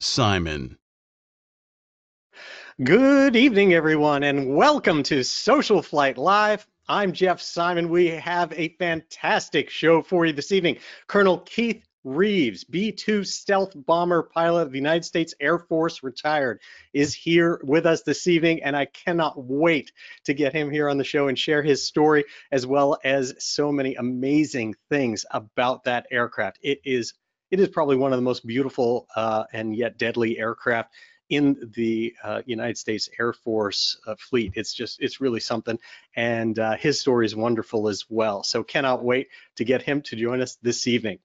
Simon. Good evening, everyone, and welcome to Social Flight Live. I'm Jeff Simon. We have a fantastic show for you this evening. Colonel Keith Reeves, B 2 stealth bomber pilot of the United States Air Force, retired, is here with us this evening, and I cannot wait to get him here on the show and share his story as well as so many amazing things about that aircraft. It is it is probably one of the most beautiful uh, and yet deadly aircraft in the uh, United States Air Force uh, fleet. It's just, it's really something. And uh, his story is wonderful as well. So cannot wait to get him to join us this evening.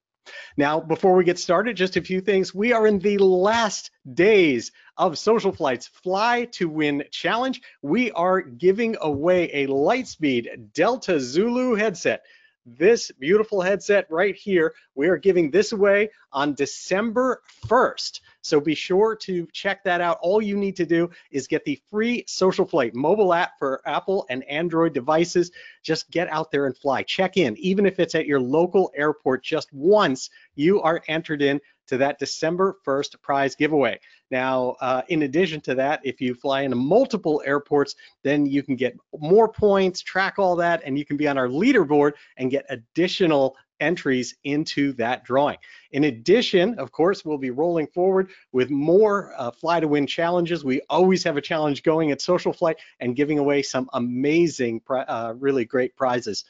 Now, before we get started, just a few things. We are in the last days of Social Flight's Fly to Win Challenge. We are giving away a Lightspeed Delta Zulu headset this beautiful headset right here. We are giving this away on December 1st. So be sure to check that out. All you need to do is get the free Social Flight mobile app for Apple and Android devices. Just get out there and fly. Check in, even if it's at your local airport just once, you are entered in to that December 1st prize giveaway. Now, uh, in addition to that, if you fly into multiple airports, then you can get more points, track all that, and you can be on our leaderboard and get additional entries into that drawing. In addition, of course, we'll be rolling forward with more uh, Fly to Win challenges. We always have a challenge going at Social Flight and giving away some amazing, uh, really great prizes.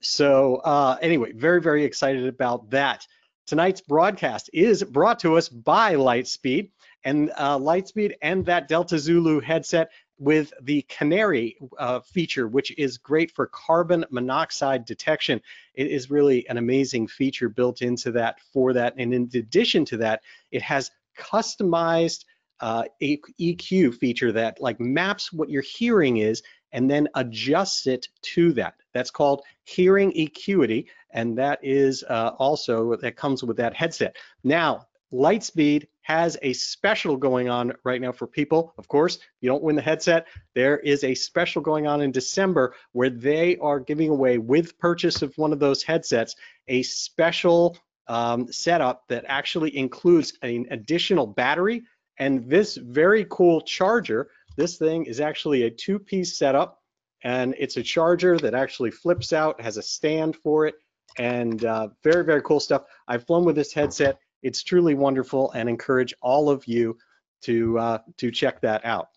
So uh, anyway, very, very excited about that. Tonight's broadcast is brought to us by Lightspeed and uh, Lightspeed and that Delta Zulu headset with the Canary uh, feature, which is great for carbon monoxide detection. It is really an amazing feature built into that for that. And in addition to that, it has customized uh, EQ feature that like maps what your hearing is and then adjusts it to that. That's called hearing EQity, and that is uh, also that comes with that headset. Now, Lightspeed has a special going on right now for people. Of course, you don't win the headset. There is a special going on in December where they are giving away, with purchase of one of those headsets, a special um, setup that actually includes an additional battery and this very cool charger this thing is actually a two-piece setup, and it's a charger that actually flips out, has a stand for it, and uh, very, very cool stuff. I've flown with this headset. It's truly wonderful and encourage all of you to, uh, to check that out.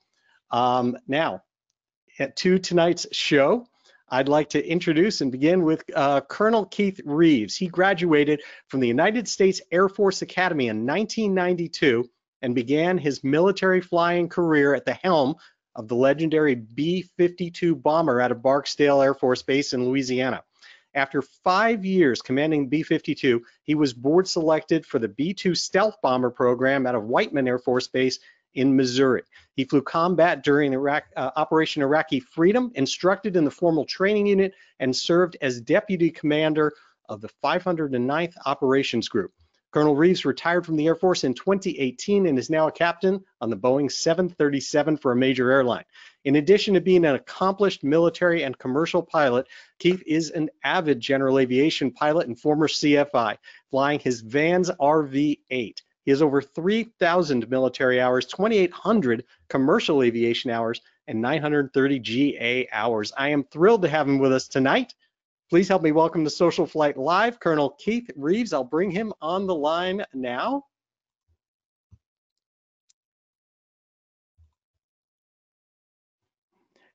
Um, now, to tonight's show, I'd like to introduce and begin with uh, Colonel Keith Reeves. He graduated from the United States Air Force Academy in 1992 and began his military flying career at the helm of the legendary B-52 bomber out of Barksdale Air Force Base in Louisiana. After five years commanding B-52, he was board selected for the B-2 stealth bomber program out of Whiteman Air Force Base in Missouri. He flew combat during Iraq, uh, Operation Iraqi Freedom, instructed in the formal training unit, and served as deputy commander of the 509th Operations Group. Colonel Reeves retired from the Air Force in 2018 and is now a captain on the Boeing 737 for a major airline. In addition to being an accomplished military and commercial pilot, Keith is an avid general aviation pilot and former CFI, flying his Vans RV-8. He has over 3,000 military hours, 2,800 commercial aviation hours, and 930 GA hours. I am thrilled to have him with us tonight. Please help me welcome to Social Flight Live, Colonel Keith Reeves. I'll bring him on the line now.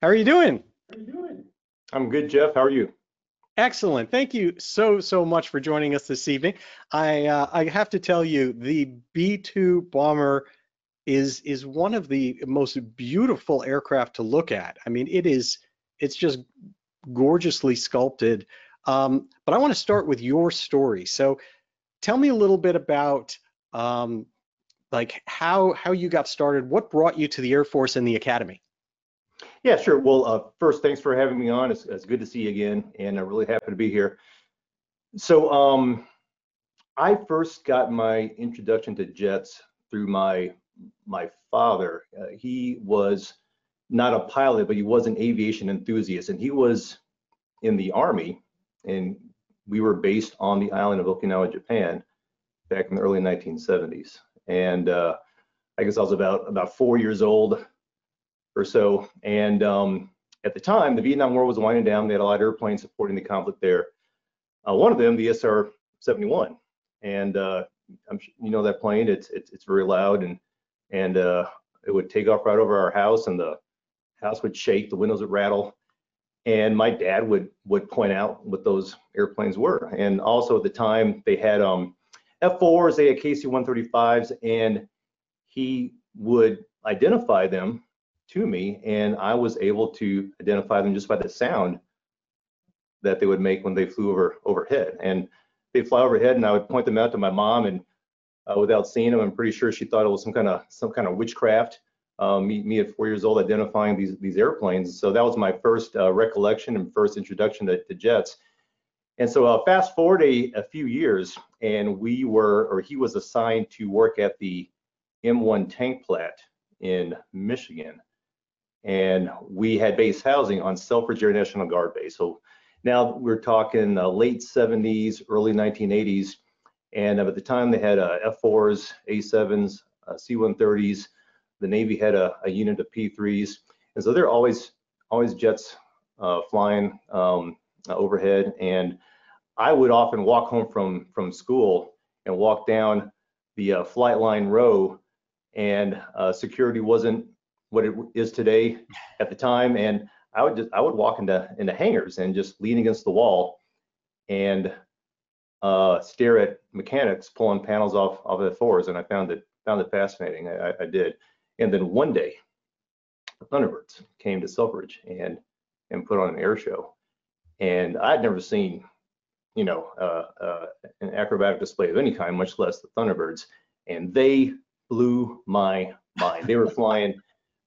How are you doing? How are you doing? I'm good, Jeff. How are you? Excellent. Thank you so, so much for joining us this evening. I, uh, I have to tell you, the B-2 bomber is, is one of the most beautiful aircraft to look at. I mean, it is, it's just gorgeously sculpted. Um, but I want to start with your story. So tell me a little bit about um, like how how you got started. What brought you to the Air Force and the Academy? Yeah, sure. Well, uh, first, thanks for having me on. It's, it's good to see you again, and I'm really happy to be here. So, um, I first got my introduction to jets through my my father. Uh, he was not a pilot, but he was an aviation enthusiast, and he was in the army, and we were based on the island of Okinawa, Japan, back in the early 1970s. And uh, I guess I was about about four years old or so. And um, at the time, the Vietnam War was winding down. They had a lot of airplanes supporting the conflict there. Uh, one of them, the SR-71, and uh, you know that plane. It's it's it's very loud, and and uh, it would take off right over our house, and the house would shake, the windows would rattle, and my dad would would point out what those airplanes were. And also at the time, they had um, F4s, they had KC-135s, and he would identify them to me, and I was able to identify them just by the sound that they would make when they flew over overhead. And they'd fly overhead, and I would point them out to my mom, and uh, without seeing them, I'm pretty sure she thought it was some kind of some kind of witchcraft. Um, me, me at four years old identifying these these airplanes. So that was my first uh, recollection and first introduction to, to jets. And so uh, fast forward a, a few years, and we were, or he was assigned to work at the M1 tank plant in Michigan and we had base housing on Selfridge Air National Guard Base. So now we're talking uh, late 70s, early 1980s, and at the time they had uh, F4s, A7s, uh, C-130s. The Navy had a, a, unit of P3s, and so there are always always jets uh, flying um, overhead. And I would often walk home from from school and walk down the uh, flight line row, and uh, security wasn't what it is today at the time. And I would just I would walk into into hangars and just lean against the wall and uh, stare at mechanics pulling panels off of the fours, and I found it found it fascinating. I, I did. And then one day, the Thunderbirds came to Selfridge and and put on an air show, and I'd never seen, you know, uh, uh, an acrobatic display of any kind, much less the Thunderbirds, and they blew my mind. They were flying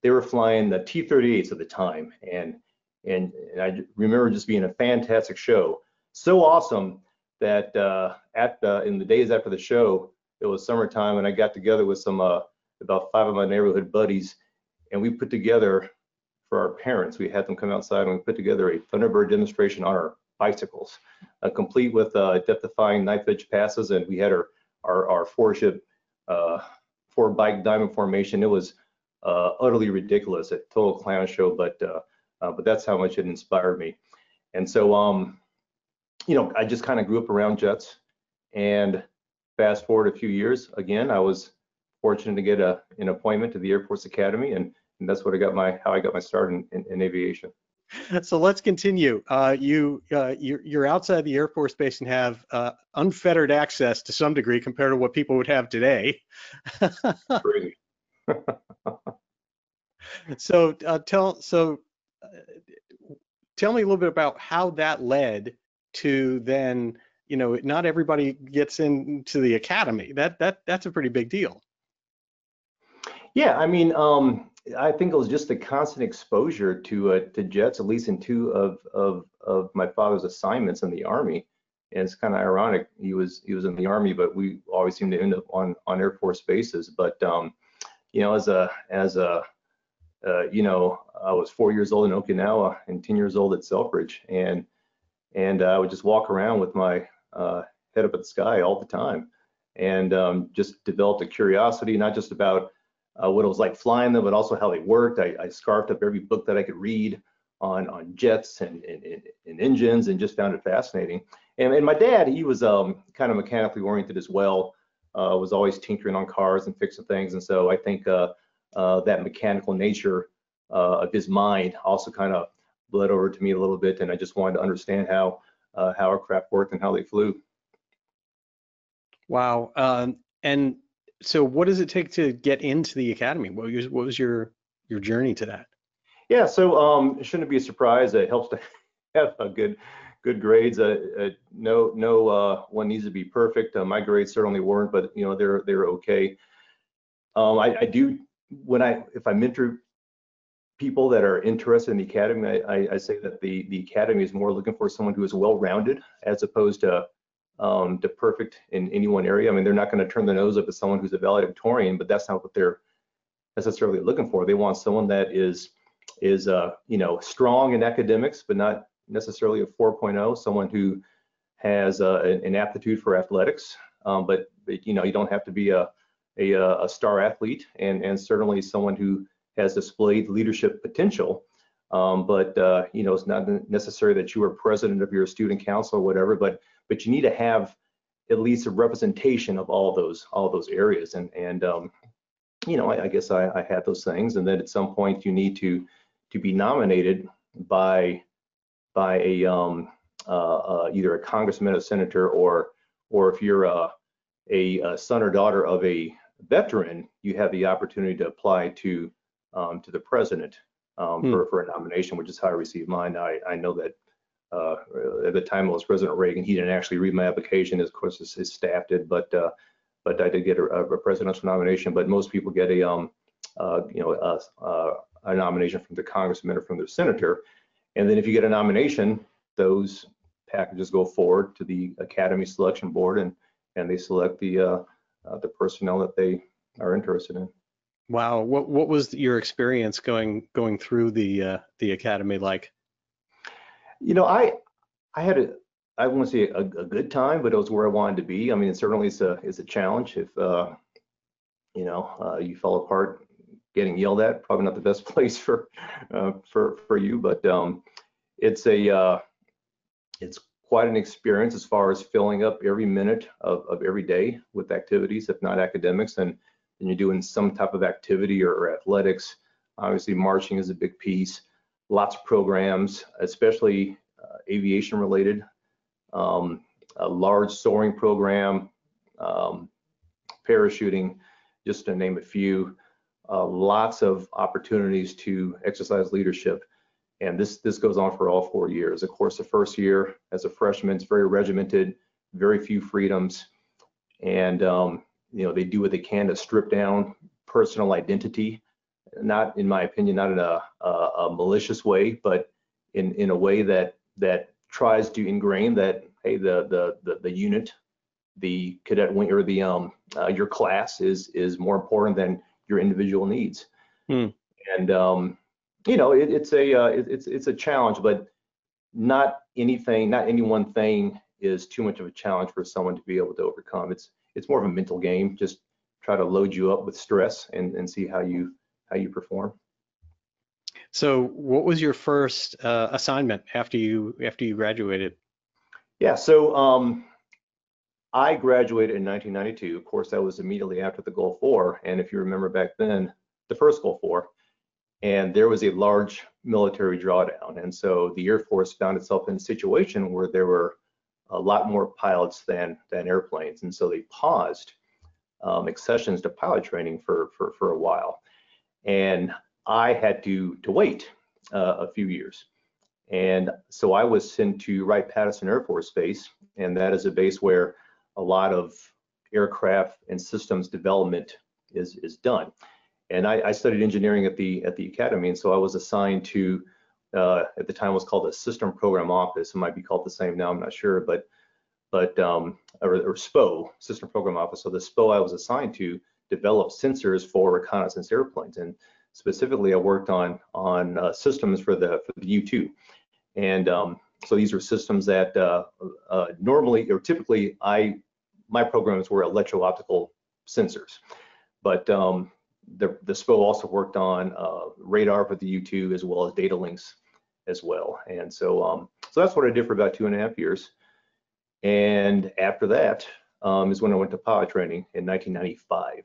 they were flying the T-38s at the time, and and, and I remember just being a fantastic show. So awesome that uh, at the, in the days after the show, it was summertime, and I got together with some uh, about five of my neighborhood buddies, and we put together for our parents. We had them come outside and we put together a Thunderbird demonstration on our bicycles, uh, complete with uh, death-defying knife edge passes, and we had our our, our four ship uh, four bike diamond formation. It was uh, utterly ridiculous, a total clown show, but uh, uh, but that's how much it inspired me. And so, um, you know, I just kind of grew up around jets. And fast forward a few years, again, I was fortunate to get a, an appointment to the Air Force Academy, and, and that's what I got my how I got my start in, in, in aviation. So let's continue. Uh, you uh, you're, you're, outside the Air Force Base and have uh, unfettered access to some degree compared to what people would have today. Crazy. so uh, tell so uh, tell me a little bit about how that led to then you know not everybody gets into the academy that that that's a pretty big deal yeah i mean um i think it was just the constant exposure to uh, to jets at least in two of of of my father's assignments in the army. And it's kind of ironic he was he was in the army but we always seem to end up on on air force bases. But um you know, as a as a uh, you know, I was four years old in Okinawa and 10 years old at Selfridge, and and uh, I would just walk around with my uh, head up at the sky all the time, and um, just developed a curiosity, not just about uh, what it was like flying them, but also how they worked. I, I, scarfed up every book that I could read on on jets and, and, and engines, and just found it fascinating. And, and my dad, he was um, kind of mechanically oriented as well uh, was always tinkering on cars and fixing things. And so I think uh, uh, that mechanical nature uh, of his mind also kind of bled over to me a little bit. And I just wanted to understand how uh, how our craft worked and how they flew. Wow. Um, and so what does it take to get into the academy? What was, what was your your journey to that? Yeah, so um, it shouldn't be a surprise. It helps to have a good good grades. Uh, uh, no, no uh, one needs to be perfect. Uh, my grades certainly weren't, but you know they're they're okay. Um, I, I do when I if I mentor people that are interested in the academy, I, I, say that the the academy is more looking for someone who is well-rounded as opposed to um, to perfect in any one area. I mean, they're not going to turn their nose up at someone who's a valedictorian, but that's not what they're necessarily looking for. They want someone that is is uh, you know strong in academics, but not necessarily a 4.0. Someone who has uh, an aptitude for athletics, um, but, but, you know you don't have to be a a, a star athlete, and and certainly someone who has displayed leadership potential. Um, but uh, you know it's not necessary that you are president of your student council or whatever, but but you need to have at least a representation of all those all those areas. And and um, you know I, I guess I, I, had those things. And then at some point you need to to be nominated by by a um, uh, uh, either a congressman a senator or or if you're a, a, a, son or daughter of a veteran you have the opportunity to apply to um, to the president um, hmm. for, for a nomination which is how I received mine. I, I know that uh, at the time it was President Reagan. He didn't actually read my application. Of course, his, his staff did, but uh, but I did get a, a, presidential nomination. But most people get a um, uh, you know a, uh, a, nomination from the congressman or from the senator, and then if you get a nomination, those packages go forward to the Academy Selection Board, and and they select the uh, uh, the personnel that they are interested in. Wow, what what was your experience going going through the the academy like? You know, I I had a I won't say a, a, good time, but it was where I wanted to be. I mean, it certainly is a is a challenge if uh, you know uh, you fell apart getting yelled at. Probably not the best place for uh, for for you, but um, it's a uh, it's quite an experience as far as filling up every minute of, of every day with activities, if not academics, and and you're doing some type of activity or athletics. Obviously, marching is a big piece lots of programs, especially uh, aviation related, um, a large soaring program, um, parachuting, just to name a few. Uh, lots of opportunities to exercise leadership. And this, this goes on for all four years. Of course, the first year as a freshman, it's very regimented, very few freedoms. And, um, you know, they do what they can to strip down personal identity not in my opinion, not in a, a, a, malicious way, but in, in a way that that tries to ingrain that hey, the the the, the unit, the cadet wing or the um uh, your class is is more important than your individual needs. Hmm. And um, you know, it, it's a uh, it, it's it's a challenge, but not anything, not any one thing is too much of a challenge for someone to be able to overcome. It's it's more of a mental game. Just try to load you up with stress and, and see how you how you perform. So, what was your first uh, assignment after you after you graduated? Yeah, so um, I graduated in 1992. Of course, that was immediately after the Gulf War, and if you remember back then, the first Gulf War, and there was a large military drawdown, and so the Air Force found itself in a situation where there were a lot more pilots than than airplanes, and so they paused um, accessions to pilot training for for for a while and I had to to wait uh, a few years. And so I was sent to Wright-Patterson Air Force Base, and that is a base where a lot of aircraft and systems development is is done. And I, I studied engineering at the at the academy, and so I was assigned to uh, at the time was called a system program office. It might be called the same now, I'm not sure, but but um, or, or SPO, system program office. So the SPO I was assigned to develop sensors for reconnaissance airplanes. And specifically, I worked on on uh, systems for the for the U-2. And um, so these are systems that uh, uh, normally or typically I my programs were electro-optical sensors, but um, the the SPO also worked on uh, radar for the U-2 as well as data links as well. And so um, so that's what I did for about two and a half years. And after that, um, is when I went to pilot training in 1995.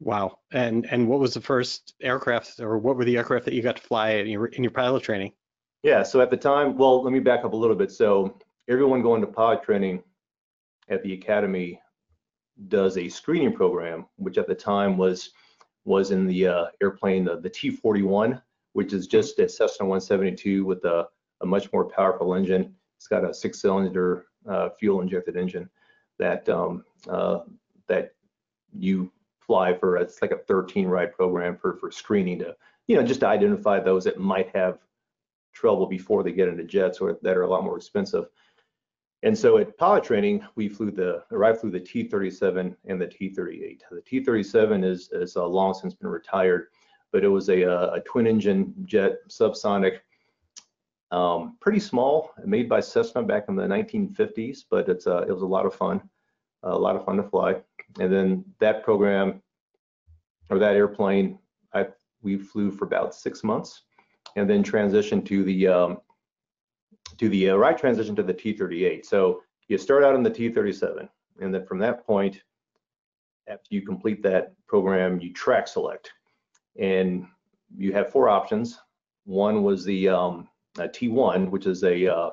Wow. And and what was the first aircraft, or what were the aircraft that you got to fly in your in your pilot training? Yeah. So at the time, well, let me back up a little bit. So everyone going to pilot training at the academy does a screening program, which at the time was was in the uh, airplane the, the T-41, which is just a Cessna 172 with a, a much more powerful engine. It's got a six-cylinder fuel injected engine that um, uh, that you fly for it's like a 13 ride program for for screening to you know just to identify those that might have trouble before they get into jets or that are a lot more expensive. And so at pilot training, we flew the, or I flew the T-37 and the T-38. The T-37 is, is uh, long since been retired, but it was a, a twin engine jet subsonic, um, pretty small, made by Cessna back in the 1950s, but it's uh, it was a lot of fun, a lot of fun to fly. And then that program, or that airplane, I we flew for about six months, and then transitioned to the um, to the uh, right transition to the T38. So you start out in the T37, and then from that point, after you complete that program, you track select, and you have four options. One was the um, T1, which is a uh,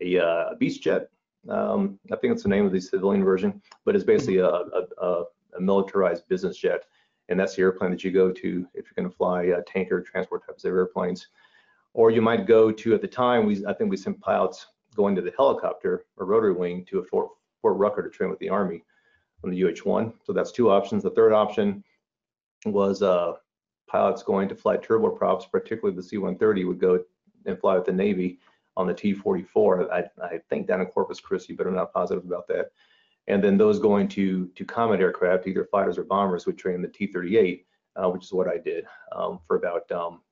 a, uh, Beechjet. Um, I think it's the name of the civilian version, but it's basically a, a, a, militarized business jet, and that's the airplane that you go to if you're going to fly uh, tanker transport types of airplanes. Or you might go to, at the time, we I think we sent pilots going to the helicopter or rotary wing to a Fort, Fort Rucker to train with the Army on the UH-1. So that's two options. The third option was uh, pilots going to fly turboprops, particularly the C-130 would go and fly with the Navy on the T-44. I, I think down in Corpus Christi, but I'm not positive about that. And then those going to to combat aircraft, either fighters or bombers, would train the T-38, uh, which is what I did um, for about um,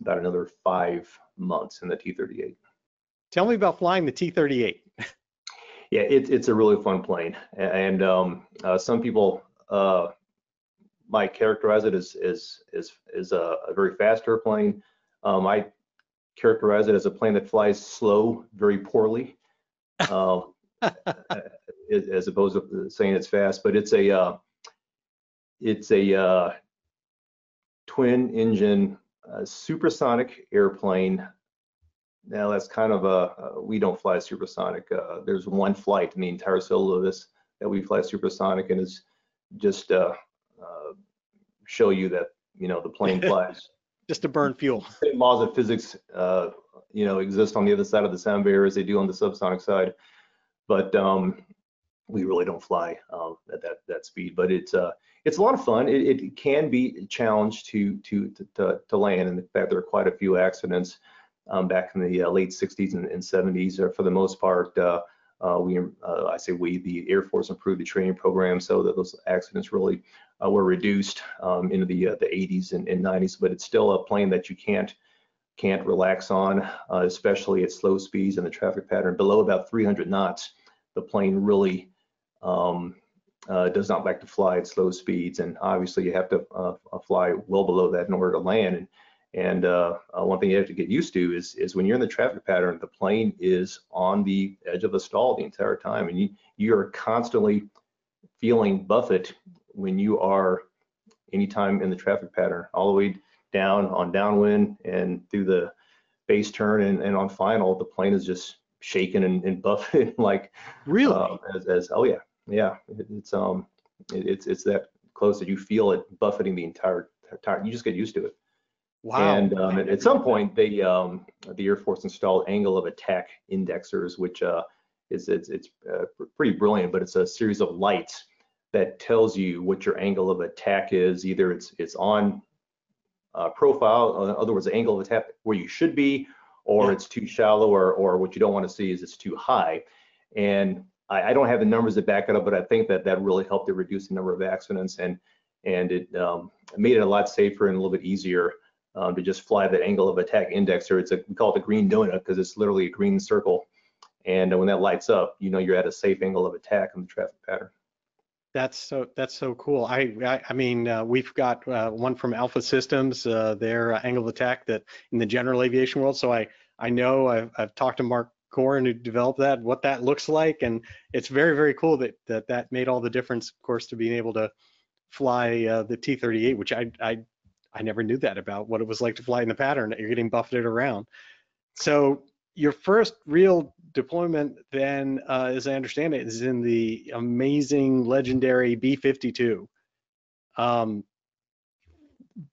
about another five months in the T-38. Tell me about flying the T-38. yeah, it's it's a really fun plane, and um, uh, some people uh, might characterize it as as as, as a, a very fast airplane. Um, I characterize it as a plane that flies slow, very poorly, uh, as opposed to saying it's fast. But it's a uh, it's a uh, twin engine a supersonic airplane. Now that's kind of a, we don't fly supersonic. Uh, there's one flight in the entire syllabus that we fly supersonic and it's just uh, uh, show you that, you know, the plane flies. Just to burn fuel. Same laws of physics, uh, you know, exist on the other side of the sound barrier as they do on the subsonic side. But um, we really don't fly uh, at that that speed. But it's uh, it's a lot of fun. It, it can be a challenge to, to to to land, and in fact, there are quite a few accidents um, back in the uh, late 60s and, and 70s. Or for the most part, uh, uh, we uh, I say we the Air Force improved the training program so that those accidents really were reduced um, into the the 80s and, and 90s. But it's still a plane that you can't can't relax on, especially at slow speeds and the traffic pattern below about 300 knots. The plane really um, uh, does not like to fly at slow speeds, and obviously you have to uh, uh, fly well below that in order to land. And, and uh, uh, one thing you have to get used to is, is when you're in the traffic pattern, the plane is on the edge of a stall the entire time, and you you are constantly feeling buffet when you are anytime in the traffic pattern, all the way down on downwind and through the base turn and, and on final, the plane is just shaking and, and buffeting like really uh, as, as oh yeah yeah, it, it's um, it, it's it's that close that you feel it buffeting the entire entire. You just get used to it. Wow. And um, at, at, some point, they um, the Air Force installed angle of attack indexers, which uh, is it's it's uh, pretty brilliant. But it's a series of lights that tells you what your angle of attack is. Either it's it's on uh, profile, in other words, the angle of attack where you should be, or yeah. it's too shallow, or or what you don't want to see is it's too high. And I, I, don't have the numbers to back it up, but I think that that really helped to reduce the number of accidents and and it um, made it a lot safer and a little bit easier um, to just fly that angle of attack indexer. It's a we call it the green donut because it's literally a green circle, and when that lights up, you know you're at a safe angle of attack in the traffic pattern. That's so that's so cool. I I, I mean uh, we've got uh, one from Alpha Systems, uh, their uh, angle of attack that in the general aviation world. So I I know I've, I've talked to Mark Corin who developed that, what that looks like, and it's very very cool that that that made all the difference, of course, to being able to fly uh, the T-38, which I I I never knew that about what it was like to fly in the pattern that you're getting buffeted around. So your first real deployment, then, uh, as I understand it, is in the amazing, legendary B-52. Um,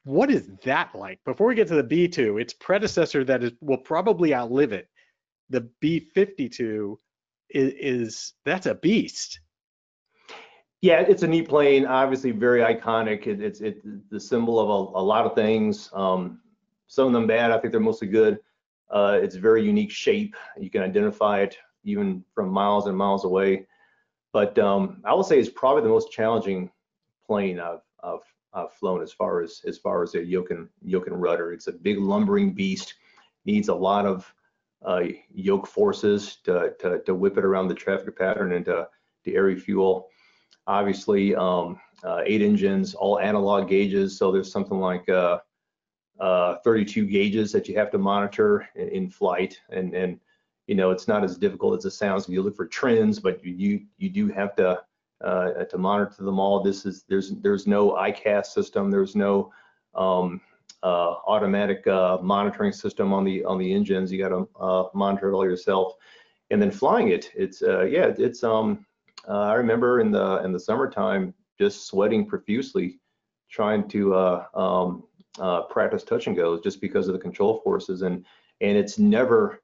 what is that like? Before we get to the B2, its predecessor that is, will probably outlive it the B52 is, is that's a beast. Yeah, it's a neat plane. Obviously, very iconic. It, it's it, the symbol of a, a lot of things. Um, some of them bad. I think they're mostly good. Uh, it's very unique shape. You can identify it even from miles and miles away. But um, I will say it's probably the most challenging plane I've, I've, I've flown as far as as far as a yoke and yoke and rudder. It's a big lumbering beast. Needs a lot of uh, yoke forces to, to, to whip it around the traffic pattern and to, to air fuel. obviously um, uh, eight engines, all analog gauges. So there's something like uh, uh, 32 gauges that you have to monitor in, in, flight. And, and, you know, it's not as difficult as it sounds you look for trends, but you, you, you do have to, uh, to monitor them all. This is, there's, there's no EICAS system. There's no um, uh, automatic uh, monitoring system on the, on the engines. You got to monitor it all yourself. And then flying it, it's, yeah, it's, um, uh, I remember in the in the summertime just sweating profusely trying to uh, um, uh, practice touch and goes just because of the control forces and and it's never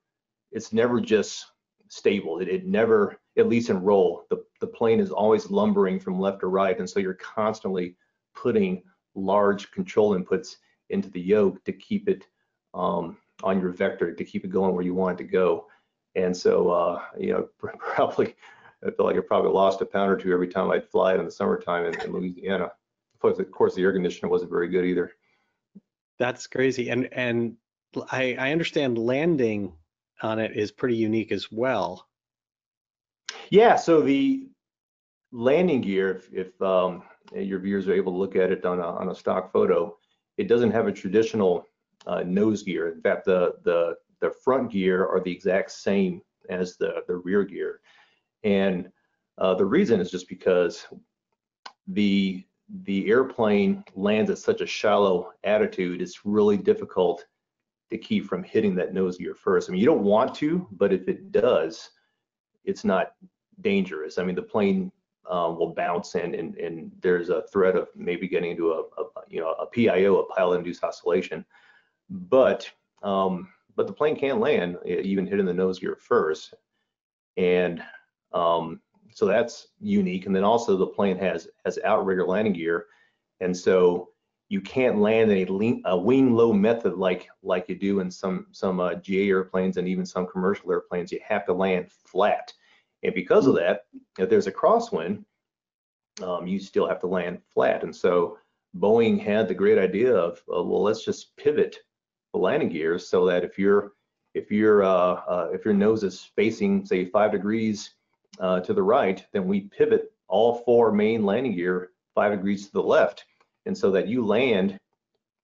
it's never just stable it, it never at least in roll the, the plane is always lumbering from left to right and so you're constantly putting large control inputs into the yoke to keep it um, on your vector to keep it going where you want it to go and so uh, you know probably I feel like I probably lost a pound or two every time I'd fly it in the summertime in, in Louisiana. Of course, the air conditioner wasn't very good either. That's crazy. And and I, I understand landing on it is pretty unique as well. Yeah. So the landing gear, if, if um, your viewers are able to look at it on a, on a stock photo, it doesn't have a traditional uh, nose gear. In fact, the the the front gear are the exact same as the the rear gear. And uh, the reason is just because the the airplane lands at such a shallow attitude, it's really difficult to keep from hitting that nose gear first. I mean, you don't want to, but if it does, it's not dangerous. I mean, the plane um, will bounce and, and and there's a threat of maybe getting into a, a you know a PIO, a pilot-induced oscillation. But um, but the plane can land even hitting the nose gear first. And um, so that's unique. And then also the plane has has outrigger landing gear, and so you can't land a, lean, a wing low method like like you do in some some uh, GA airplanes and even some commercial airplanes. You have to land flat, and because of that, if there's a crosswind, um, you still have to land flat. And so Boeing had the great idea of uh, well, let's just pivot the landing gears so that if you're if your uh, uh, if your nose is facing say five degrees uh, to the right, then we pivot all four main landing gear five degrees to the left. And so that you land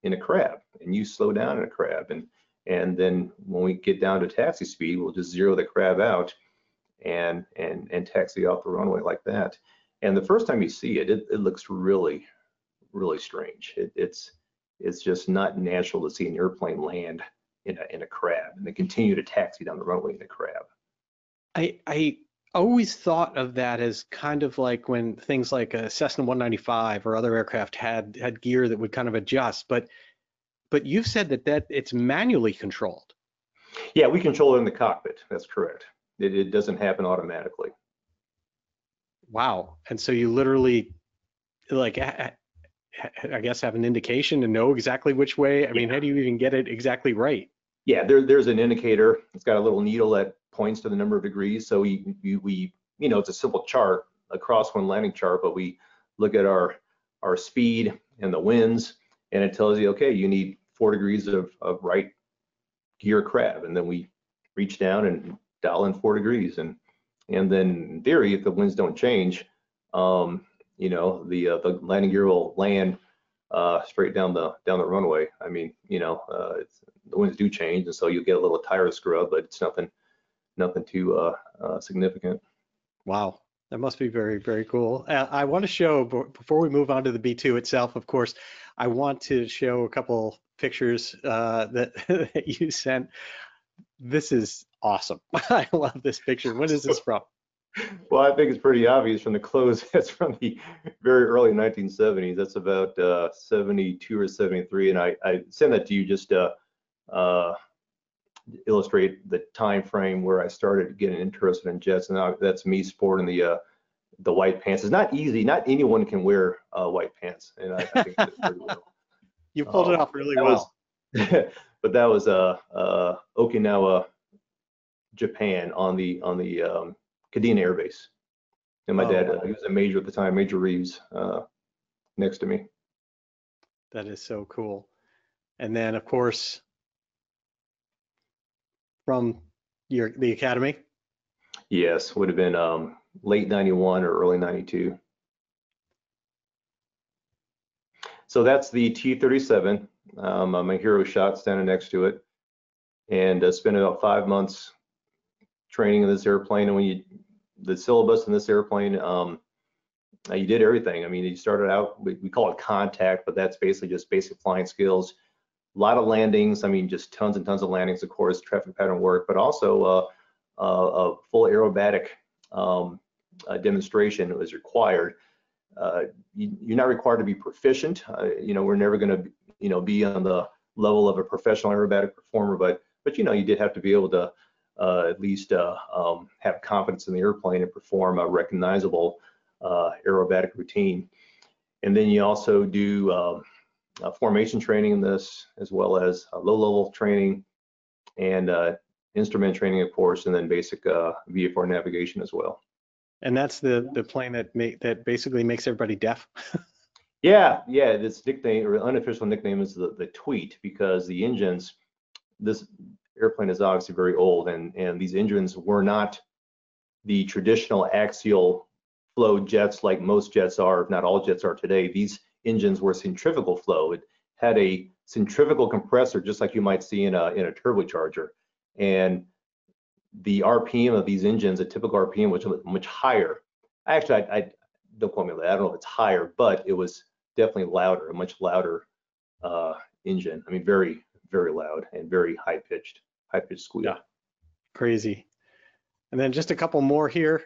in a crab and you slow down in a crab. And, and then when we get down to taxi speed, we'll just zero the crab out and, and, and taxi off the runway like that. And the first time you see it, it, it looks really, really strange. It, it's, it's just not natural to see an airplane land in a, in a crab and then continue to taxi down the runway in a crab. I, I always thought of that as kind of like when things like a Cessna 195 or other aircraft had had gear that would kind of adjust, but but you've said that that it's manually controlled. Yeah, we control it in the cockpit. That's correct. It, it doesn't happen automatically. Wow. And so you literally like I guess have an indication to know exactly which way. I mean, how do you even get it exactly right? Yeah, there, there's an indicator. It's got a little needle that points to the number of degrees. So we, we, we, you know, it's a simple chart, a crosswind landing chart, but we look at our, our speed and the winds, and it tells you, okay, you need four degrees of, of right gear crab. And then we reach down and dial in four degrees. And, and then in theory, if the winds don't change, um, you know, the, uh, the landing gear will land uh, straight down the down the runway. I mean, you know, uh, the winds do change, and so you get a little tire scrub, but it's nothing nothing too uh, uh, significant. Wow, that must be very, very cool. Uh, I want to show, before we move on to the B2 itself, of course, I want to show a couple pictures uh, that, that you sent. This is awesome. I love this picture. When is this from? Well, I think it's pretty obvious from the clothes. It's from the very early 1970s. That's about uh, 72 or 73. And I, I sent that to you just uh, uh, illustrate the time frame where I started getting interested in jets, and that's me sporting the uh, the white pants. It's not easy. Not anyone can wear uh, white pants, and I, I think well. You pulled it Um, off really well. was- but that was uh, uh, Okinawa, Japan, on the on the um, Kadena Air Base. And my Oh, dad, wow. uh, he was a major at the time, Major Reeves, uh, next to me. That is so cool. And then, of course, from your the academy. Yes, would have been um, late 91 or early 92. So that's the T-37. Um, my hero shot standing next to it. And uh, spent about five months training in this airplane. And when you, the syllabus in this airplane, um, uh, you did everything. I mean, you started out, we, we call it contact, but that's basically just basic flying skills. A lot of landings. I mean, just tons and tons of landings, of course, traffic pattern work, but also uh, uh, a full aerobatic um, uh, demonstration was required. Uh, you, you're not required to be proficient. Uh, you know, we're never going to, you know, be on the level of a professional aerobatic performer, but but you know, you did have to be able to uh, at least um, have confidence in the airplane and perform a recognizable aerobatic routine. And then you also do um, uh, formation training in this, as well as uh, low-level training and uh, instrument training, of course, and then basic uh, VFR navigation as well. And that's the the plane that make that basically makes everybody deaf. Yeah, yeah, its nickname or unofficial nickname is the, the tweet because the engines, this airplane is obviously very old and, and these engines were not the traditional axial flow jets like most jets are, if not all jets are today. These engines were centrifugal flow. It had a centrifugal compressor just like you might see in a, in a turbocharger. And the RPM of these engines, a typical RPM, was much higher. Actually, I, I don't quote me on that. I don't know if it's higher, but it was definitely louder, a much louder uh, engine. I mean, very, very loud and very high pitched, high pitched squeak. Yeah. Crazy. And then just a couple more here.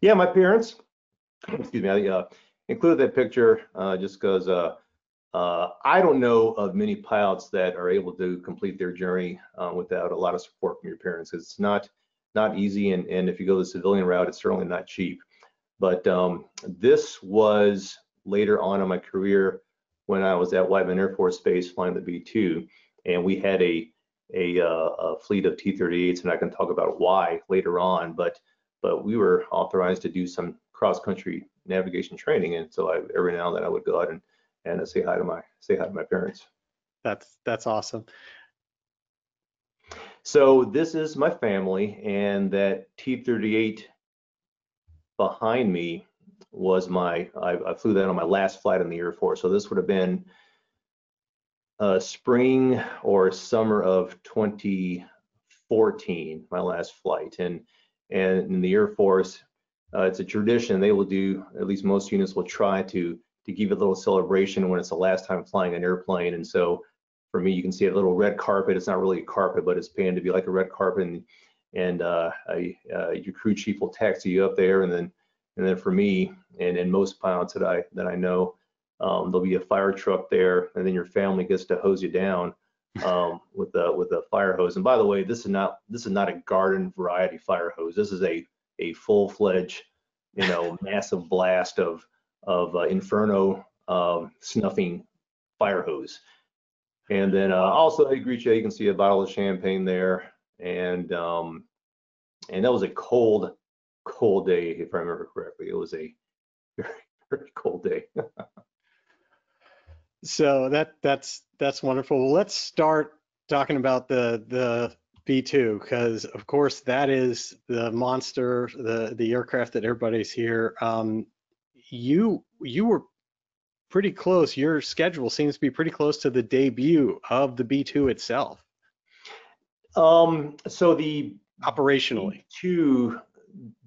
Yeah, my parents, excuse me, I uh, included that picture uh, just because uh, uh, I don't know of many pilots that are able to complete their journey uh, without a lot of support from your parents. It's not not easy, and, and if you go the civilian route, it's certainly not cheap. But um, this was later on in my career when I was at Whiteman Air Force Base flying the B-2, and we had a a, uh, a fleet of T-38s, and I can talk about why later on. But but we were authorized to do some cross-country navigation training, and so I, every now and then I would go out and and say hi to my say hi to my parents. That's that's awesome. So this is my family, and that T-38 behind me was my I, I flew that on my last flight in the Air Force. So this would have been uh, spring or summer of 2014, my last flight, and and in the Air Force, uh, it's a tradition. They will do at least most units will try to to give a little celebration when it's the last time flying an airplane. And so for me, you can see a little red carpet. It's not really a carpet, but it's painted to be like a red carpet. And, and uh, a, uh, your crew chief will taxi you up there. And then, and then for me and, and most pilots that I that I know, um, there'll be a fire truck there, and then your family gets to hose you down um, with the with a fire hose. And by the way, this is not this is not a garden variety fire hose. This is a a full fledged, you know, massive blast of of uh, inferno um, snuffing fire hose. And then uh, also I greet you. You can see a bottle of champagne there, and um, and that was a cold, cold day if I remember correctly. It was a very very cold day. So that that's that's wonderful. Well, let's start talking about the the B2 because of course that is the monster, the the aircraft that everybody's here. Um, you you were pretty close. Your schedule seems to be pretty close to the debut of the B2 itself, Um, so the operationally. B2,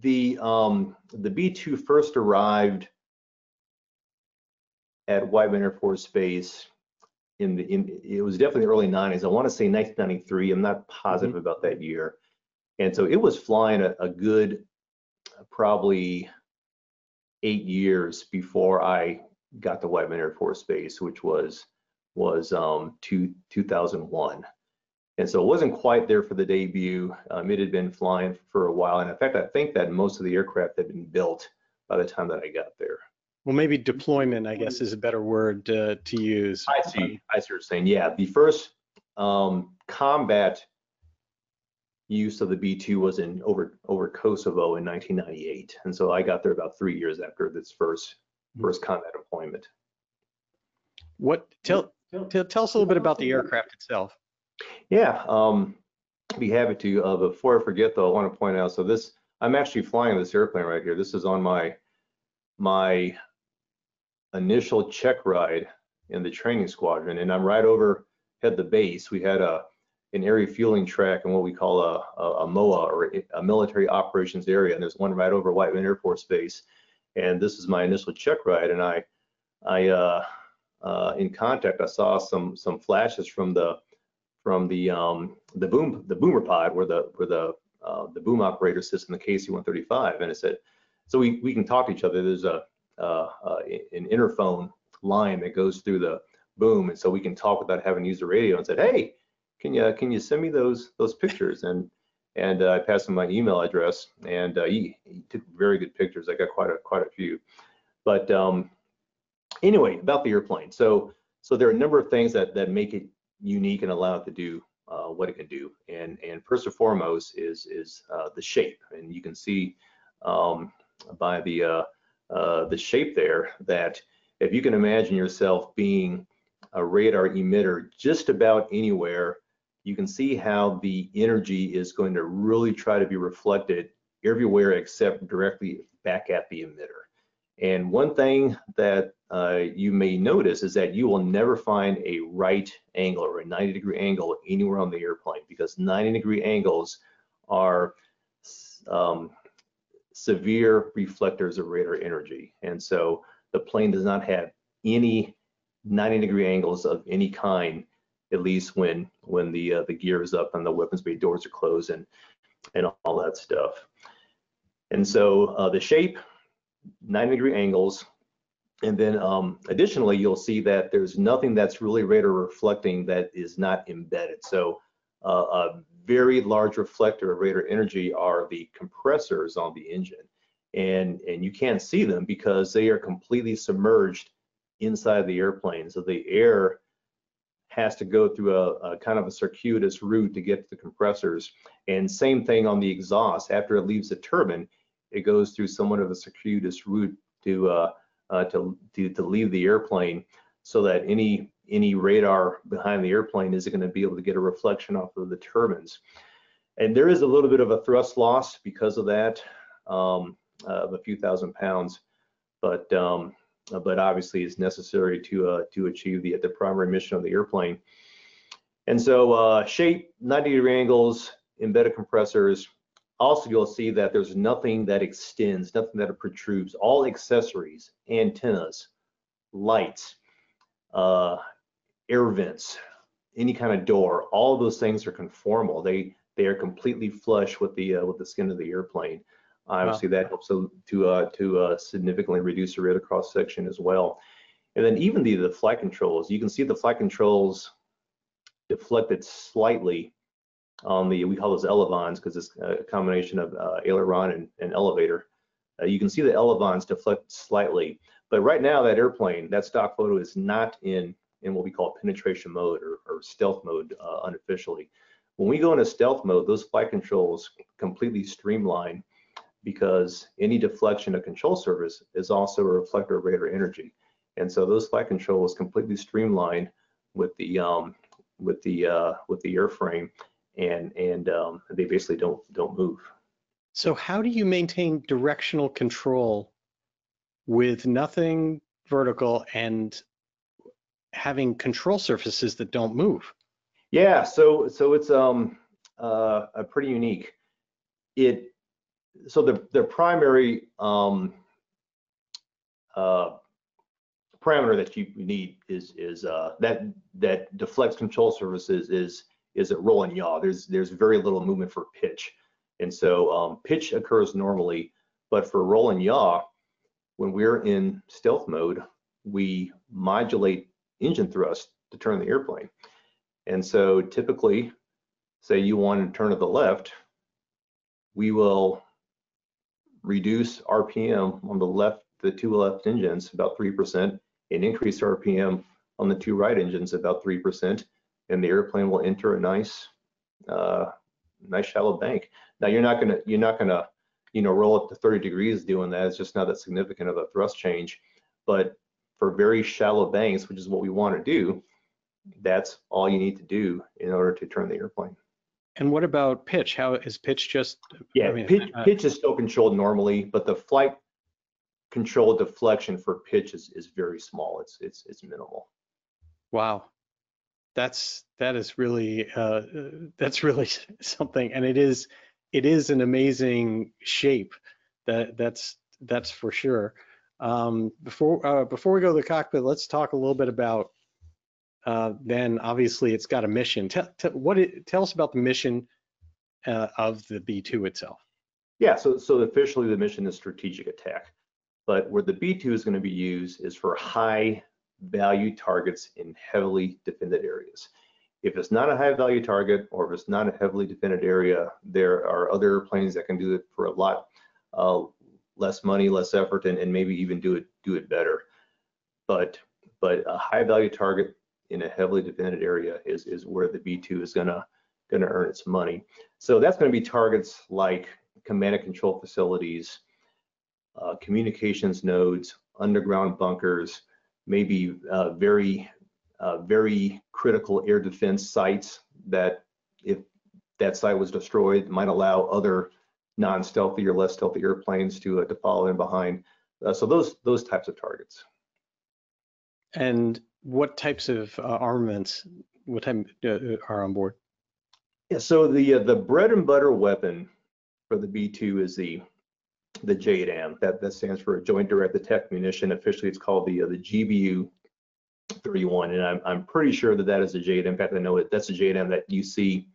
the um, the B2 first arrived at Whiteman Air Force Base in the in it was definitely the early 90s. I want to say 1993. I'm not positive about that year. And so it was flying a, a good probably eight years before I got to Whiteman Air Force Base, which was was um two, 2001. And so it wasn't quite there for the debut. Um, it had been flying for a while. And in fact, I think that most of the aircraft had been built by the time that I got there. Well, maybe deployment, I guess, is a better word uh, to use. I see. I see what you're saying. Yeah, the first um, combat use of the B-2 was in over over Kosovo in 1998, and so I got there about three years after this first first combat deployment. What tell tell, tell us a little bit about the aircraft itself. Yeah, um, be happy to. Uh, before I forget, though, I want to point out. So this, I'm actually flying this airplane right here. This is on my my initial check ride in the training squadron, and I'm right over at the base. We had a an air refueling track and what we call a, a, a MOA or a military operations area, and there's one right over White Whiteman Air Force Base. And this is my initial check ride, and I, I, uh, uh, in contact, I saw some some flashes from the from the um, the boom the boomer pod where the where the uh, the boom operator sits in the KC-135, and it said, so we we can talk to each other. There's a uh, uh, an interphone line that goes through the boom, and so we can talk without having to use the radio. And said, hey, can you can you send me those those pictures? And and uh, I passed him my email address, and uh, he, he took very good pictures. I got quite a quite a few. But um, anyway, about the airplane. So so there are a number of things that that make it unique and allow it to do uh, what it can do. And and first and foremost is is uh, the shape, and you can see um, by the uh, the shape there that if you can imagine yourself being a radar emitter just about anywhere you can see how the energy is going to really try to be reflected everywhere except directly back at the emitter. And one thing that uh, you may notice is that you will never find a right angle or a 90 degree angle anywhere on the airplane because 90 degree angles are um, severe reflectors of radar energy. And so the plane does not have any 90 degree angles of any kind at least when when the uh, the gear is up and the weapons bay doors are closed and and all that stuff. And so uh, the shape, 90 degree angles, and then um, additionally, you'll see that there's nothing that's really radar reflecting that is not embedded. So uh, a very large reflector of radar energy are the compressors on the engine. And, and you can't see them because they are completely submerged inside the airplane. So the air has to go through a, a, kind of a circuitous route to get to the compressors. And same thing on the exhaust. After it leaves the turbine, it goes through somewhat of a circuitous route to uh, uh, to, to, to leave the airplane, so that any any radar behind the airplane isn't going to be able to get a reflection off of the turbines. And there is a little bit of a thrust loss because of that, um, of a few thousand pounds. But um, but obviously it's necessary to uh, to achieve the the primary mission of the airplane. And so uh, shape, 90 degree angles, embedded compressors. Also, you'll see that there's nothing that extends, nothing that protrudes. All accessories, antennas, lights, uh, air vents, any kind of door, all of those things are conformal. They they are completely flush with the uh, with the skin of the airplane. Obviously, wow. that helps to to, uh, to uh, significantly reduce the radar cross section as well. And then even the the flight controls, you can see the flight controls deflected slightly on the we call those elevons because it's a combination of uh, aileron and, and elevator. Uh, you can see the elevons deflect slightly, but right now that airplane, that stock photo is not in in what we call penetration mode or, or stealth mode uh, unofficially. When we go into stealth mode, those flight controls completely streamline because any deflection of control surface is also a reflector of radar energy. And so those flight controls completely streamlined with the um, with the uh, with the airframe, and and um, they basically don't don't move. So how do you maintain directional control with nothing vertical and having control surfaces that don't move? Yeah, so so it's um uh, a pretty unique. It so the, the primary um, uh, parameter that you need is is uh, that that deflects control surfaces is is a roll and yaw. There's there's very little movement for pitch, and so um, pitch occurs normally, but for roll and yaw, when we're in stealth mode, we modulate engine thrust to turn the airplane, and so typically say you want to turn to the left, we will reduce RPM on the left, the two left engines about 3% and increase RPM on the two right engines about 3%. And the airplane will enter a nice, uh, nice shallow bank. Now you're not gonna, you're not gonna, you know, roll up to 30 degrees doing that. It's just not that significant of a thrust change. But for very shallow banks, which is what we want to do, that's all you need to do in order to turn the airplane. And what about pitch? How is pitch just? Yeah, I mean, pitch, uh, pitch is still controlled normally, but the flight control deflection for pitch is, is very small. It's it's it's minimal. Wow, that's that is really uh, uh, that's really something, and it is it is an amazing shape. That that's that's for sure. Um, before uh, before we go to the cockpit, let's talk a little bit about. Uh, then obviously it's got a mission. Tell, tell what it, tell us about the mission uh, of the B2 itself. Yeah, so so officially the mission is strategic attack, but where the B2 is going to be used is for high value targets in heavily defended areas. If it's not a high value target or if it's not a heavily defended area, there are other planes that can do it for a lot uh, less money, less effort, and, and maybe even do it do it better. But but a high value target in a heavily defended area is is where the B2 is gonna gonna earn its money. So that's to be targets like command and control facilities, uh, communications nodes, underground bunkers, maybe uh, very, uh, very critical air defense sites that if that site was destroyed might allow other non-stealthy or less stealthy airplanes to, uh, to follow in behind. Uh, so those, those types of targets. And what types of uh, armaments, what type uh, are on board? Yeah, so the uh, the bread and butter weapon for the B2 is the the JDAM. That that stands for Joint Direct Attack Munition. Officially, it's called the uh, the GBU 31, and I'm I'm pretty sure that that is a JDAM. In fact, I know it. That's a JDAM that you see.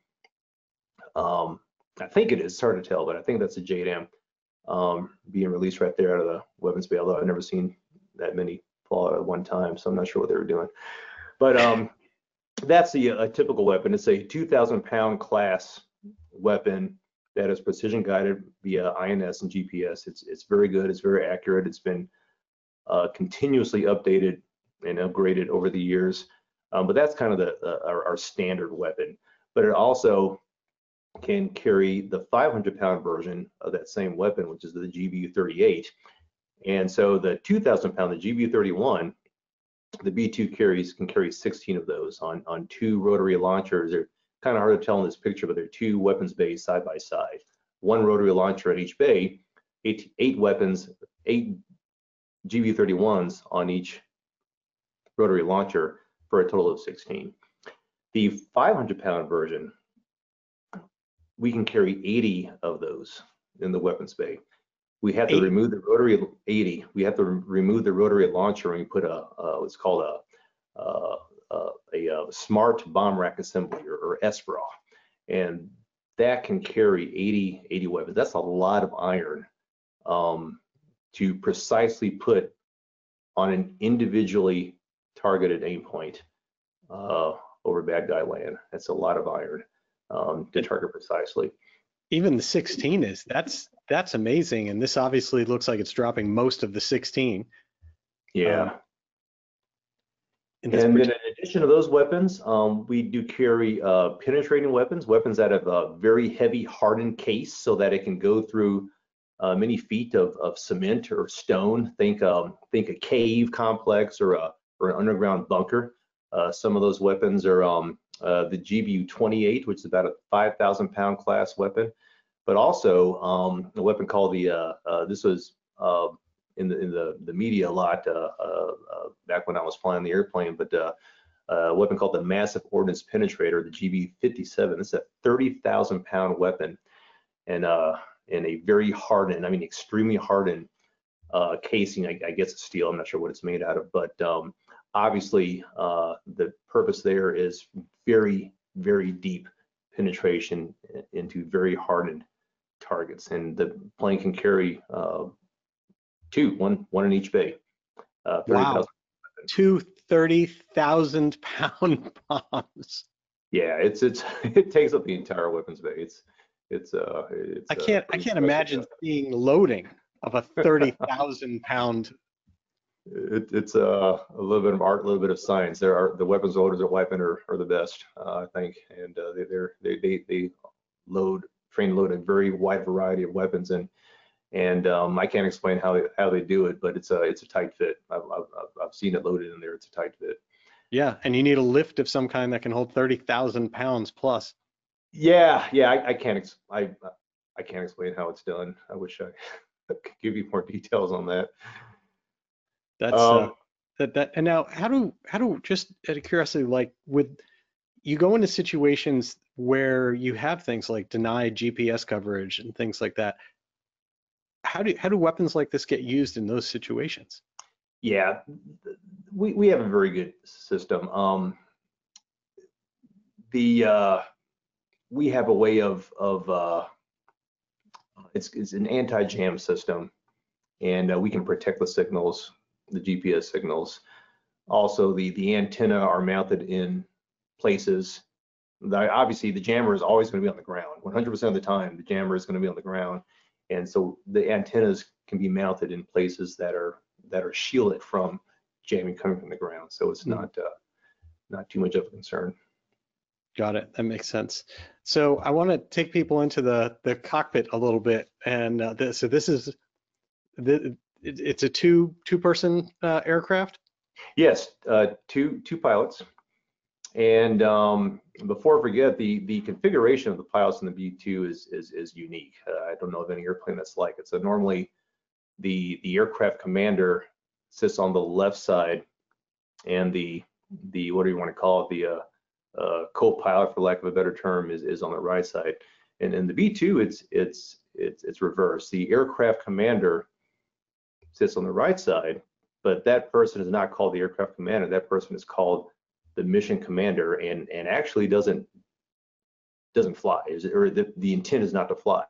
Um, I think it is. It's hard to tell, but I think that's a JDAM um, being released right there out of the weapons bay. Although I've never seen that many fall at one time, so I'm not sure what they were doing. But um, that's a typical weapon. It's a 2,000 pound class weapon that is precision guided via INS and GPS. It's it's very good. It's very accurate. It's been uh, continuously updated and upgraded over the years. Um, but that's kind of the uh, our, our, standard weapon. But it also can carry the 500 pound version of that same weapon, which is the GBU 38. And so the 2,000 pound, the GBU 31, the B2 carries can carry 16 of those on on two rotary launchers. They're kind of hard to tell in this picture, but they're two weapons bays side by side. One rotary launcher at each bay, eight, eight weapons, eight GBU-31s on each rotary launcher for a total of 16. The 500 pound version, we can carry 80 of those in the weapons bay. We have to Eight. remove the rotary 80. We have to re remove the rotary launcher and we put a uh, what's called a, uh, uh, a, a, smart bomb rack assembly or, or SBRA, and that can carry 80 80 weapons. That's a lot of iron um, to precisely put on an individually targeted aim point uh, over bad guy land. That's a lot of iron um, to target precisely. Even the 16 is that's that's amazing, and this obviously looks like it's dropping most of the 16. Yeah. Um, and then in addition to those weapons, um, we do carry uh, penetrating weapons, weapons that have a very heavy hardened case so that it can go through uh, many feet of, of cement or stone. Think um, think a cave complex or a or an underground bunker. Uh, some of those weapons are um, uh, the GBU-28, which is about a 5,000 pound class weapon, but also um, a weapon called the, uh, uh, this was uh, in the in the, the media a lot uh, back when I was flying the airplane, but a weapon called the Massive Ordnance Penetrator, the GBU-57. It's a 30,000 pound weapon, and and a very hardened, I mean extremely hardened casing. I, I guess it's steel. I'm not sure what it's made out of, but um, obviously uh, the purpose there is very, very deep penetration into very hardened targets. And the plane can carry uh, two, one, one in each bay. Uh, wow. Two 30,000 pound bombs. Yeah, it's it's it takes up the entire weapons bay. It's it's uh it's. I uh, can't, I can't imagine stuff. seeing loading of a 30,000 pound. It, it's uh, a little bit of art, a little bit of science. There are the weapons loaders at Whiteman are, are the best, uh, I think, and uh, they they're, they they they load train load a very wide variety of weapons and and um, I can't explain how they, how they do it, but it's a it's a tight fit. I've, I've I've- seen it loaded in there. It's a tight fit. Yeah, and you need a lift of some kind that can hold 30,000 pounds plus. Yeah, yeah, I, I can't ex- I I can't explain how it's done. I wish I could give you more details on that. That's uh, Um, that that. And now, how do how do just out of curiosity, like with you go into situations where you have things like denied GPS coverage and things like that. How do how do weapons like this get used in those situations? Yeah, we, we have a very good system. Um, the, uh, we have a way of, of, uh, it's, it's an anti-jam system and uh, we can protect the signals, the GPS signals. Also, the, the antenna are mounted in places. that obviously, the jammer is always going to be on the ground. 100% of the time, the jammer is going to be on the ground. And so the antennas can be mounted in places that are that are shielded from jamming coming from the ground. So it's Mhm. not uh, not too much of a concern. Got it. That makes sense. So I want to take people into the the cockpit a little bit, and uh, this, so this is the it, it's a two two person uh, aircraft. Yes, uh, two two pilots. And um, before I forget, the the configuration of the pilots in the B2 is is is unique. Uh, I don't know of any airplane that's like it. So normally, the the aircraft commander sits on the left side, and the the what do you want to call it? The uh, uh, co-pilot, for lack of a better term, is is on the right side. And in the B2, it's it's it's it's reversed. The aircraft commander sits on the right side, but that person is not called the aircraft commander. That person is called the mission commander, and and actually doesn't doesn't fly. Is it, or the the intent is not to fly.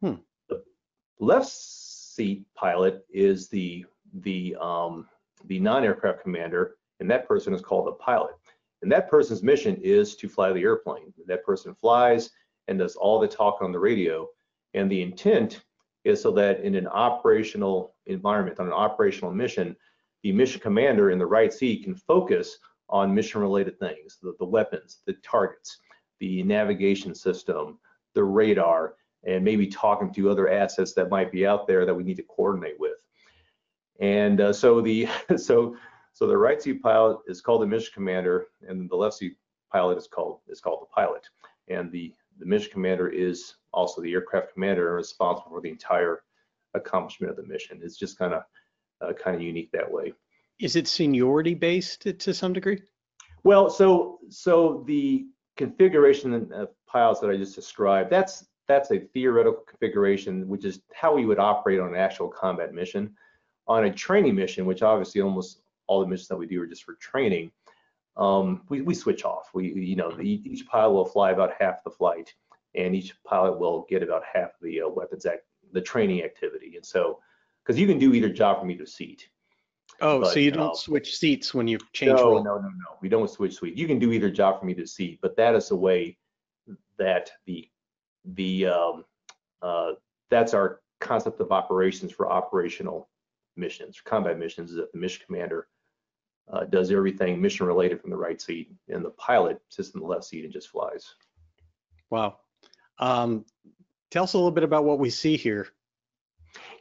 Hmm. The left seat pilot is the the um, the non-aircraft commander, and that person is called a pilot. And that person's mission is to fly the airplane. That person flies and does all the talk on the radio. And the intent is so that in an operational environment, on an operational mission, the mission commander in the right seat can focus on mission related things, the, the weapons, the targets, the navigation system, the radar, and maybe talking to other assets that might be out there that we need to coordinate with. And uh, so the so so the right seat pilot is called the mission commander, and the left seat pilot is called is called the pilot. And the the mission commander is also the aircraft commander and responsible for the entire accomplishment of the mission. It's just kind of uh, kind of unique that way. Is it seniority based to, to some degree? Well, so so the configuration of pilots that I just described, that's that's a theoretical configuration, which is how we would operate on an actual combat mission. On a training mission, which obviously almost all the missions that we do are just for training, um, we, we switch off. We, you know, the, each pilot will fly about half the flight, and each pilot will get about half the uh, weapons act, the training activity. And so, because you can do either job from either seat. Oh, But, so you don't um, switch seats when you change no, role. No, no, no. We don't switch seats. You can do either job from either seat, but that is the way that the the um, uh, that's our concept of operations for operational missions, combat missions. Is that the mission commander uh, does everything mission related from the right seat, and the pilot sits in the left seat and just flies. Wow. Um, tell us a little bit about what we see here.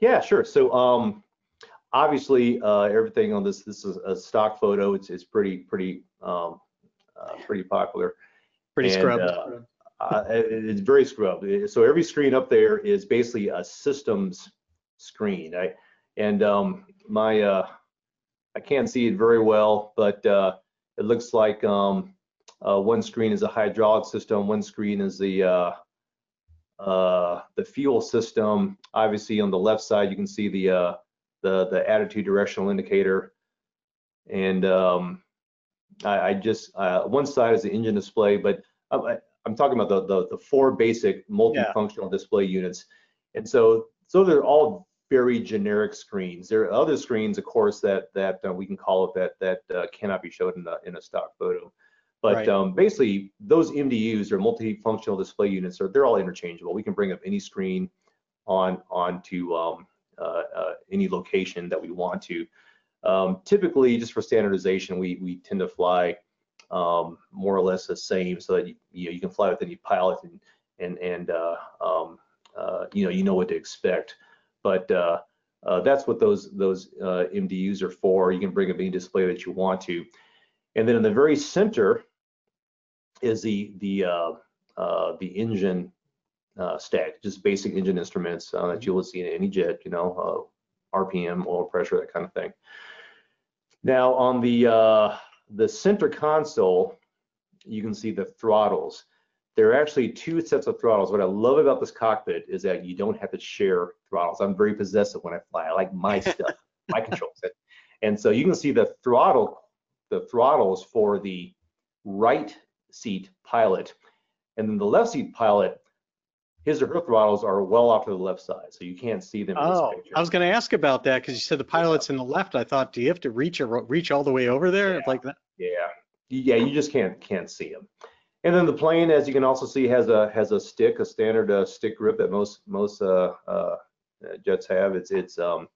Yeah, sure. So um, obviously uh, everything on this this is a stock photo. It's it's pretty pretty um, uh, pretty popular. Pretty And, scrubbed. uh, Uh, it's very scrubbed. So every screen up there is basically a systems screen. I, and um, my, uh, I can't see it very well, but uh, it looks like um, uh, one screen is a hydraulic system, one screen is the uh, the fuel system. Obviously, on the left side, you can see the uh, the the attitude directional indicator, and um, I, I just uh, one side is the engine display, but I, I'm talking about the, the, the four basic multifunctional display units. And so, so they're all very generic screens. There are other screens, of course, that, that uh, we can call it that, that uh, cannot be showed in, the, in a stock photo. But Right. um, basically, those MDUs or multifunctional display units are they're all interchangeable. We can bring up any screen on onto um, uh, uh, any location that we want to. Um, typically, just for standardization, we we tend to fly um, more or less the same, so that you, you know you can fly with any pilot and and and uh, um, uh, you know you know what to expect. But uh, uh, that's what those those uh, MDUs are for. You can bring up any display that you want to. And then in the very center is the the uh, uh, the engine uh, stack, just basic engine instruments uh, that you will see in any jet, you know, uh, RPM, oil pressure, that kind of thing. Now on the uh, the center console, you can see the throttles. There are actually two sets of throttles. What I love about this cockpit is that you don't have to share throttles. I'm very possessive when I fly. I like my stuff, my controls. And so you can see the throttle, the throttles for the right seat pilot, and then the left seat pilot. His or her throttles are well off to the left side, so you can't see them in Oh, this picture. I was going to ask about that because you said the pilot's in the left. I thought, do you have to reach a, reach all the way over there Yeah. like that? Yeah, yeah, you just can't can't see them. And then the plane, as you can also see, has a has a stick, a standard uh, stick grip that most most uh, uh, jets have. It's it's um,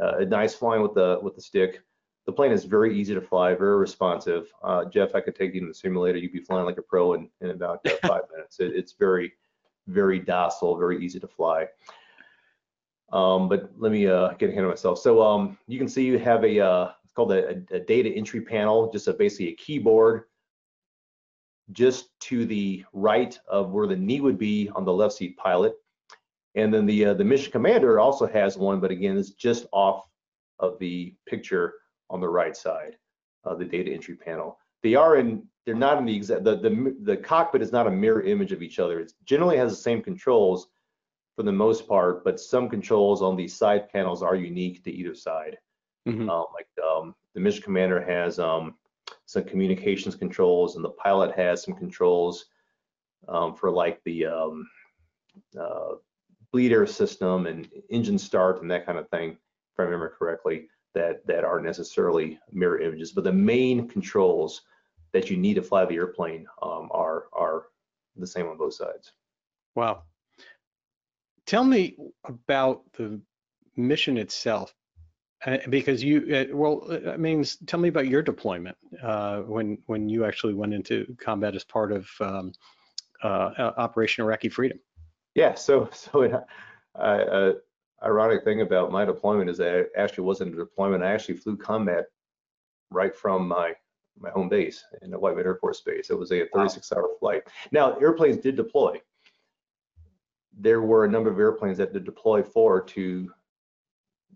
uh, nice flying with the with the stick. The plane is very easy to fly, very responsive. Uh, Jeff, I could take you in the simulator. You'd be flying like a pro in, in about uh, five minutes. It, it's very very docile, very easy to fly. Um, but let me uh, get ahead of myself. So um, you can see you have a uh, it's called a, a data entry panel, just a, basically a keyboard just to the right of where the knee would be on the left seat pilot. And then the uh, the mission commander also has one, but again, it's just off of the picture on the right side of the data entry panel. They are in, they're not in the exact, the, the, the cockpit is not a mirror image of each other. It generally has the same controls for the most part, but some controls on these side panels are unique to either side. Mhm. Um, like um, the mission commander has um, some communications controls, and the pilot has some controls um, for like the um, uh, bleed air system and engine start and that kind of thing, if I remember correctly, that that aren't necessarily mirror images. But the main controls that you need to fly the airplane um, are are the same on both sides. Wow. Tell me about the mission itself. Uh, because you, uh, well, uh, I mean, tell me about your deployment uh, when when you actually went into combat as part of um, uh, uh, Operation Iraqi Freedom. Yeah, so so it, ironic thing about my deployment is that it actually wasn't a deployment. I actually flew combat right from my my home base in the Whiteman Air Force Base. It was a 36-hour flight. Now airplanes did deploy. There were a number of airplanes that did deploy forward to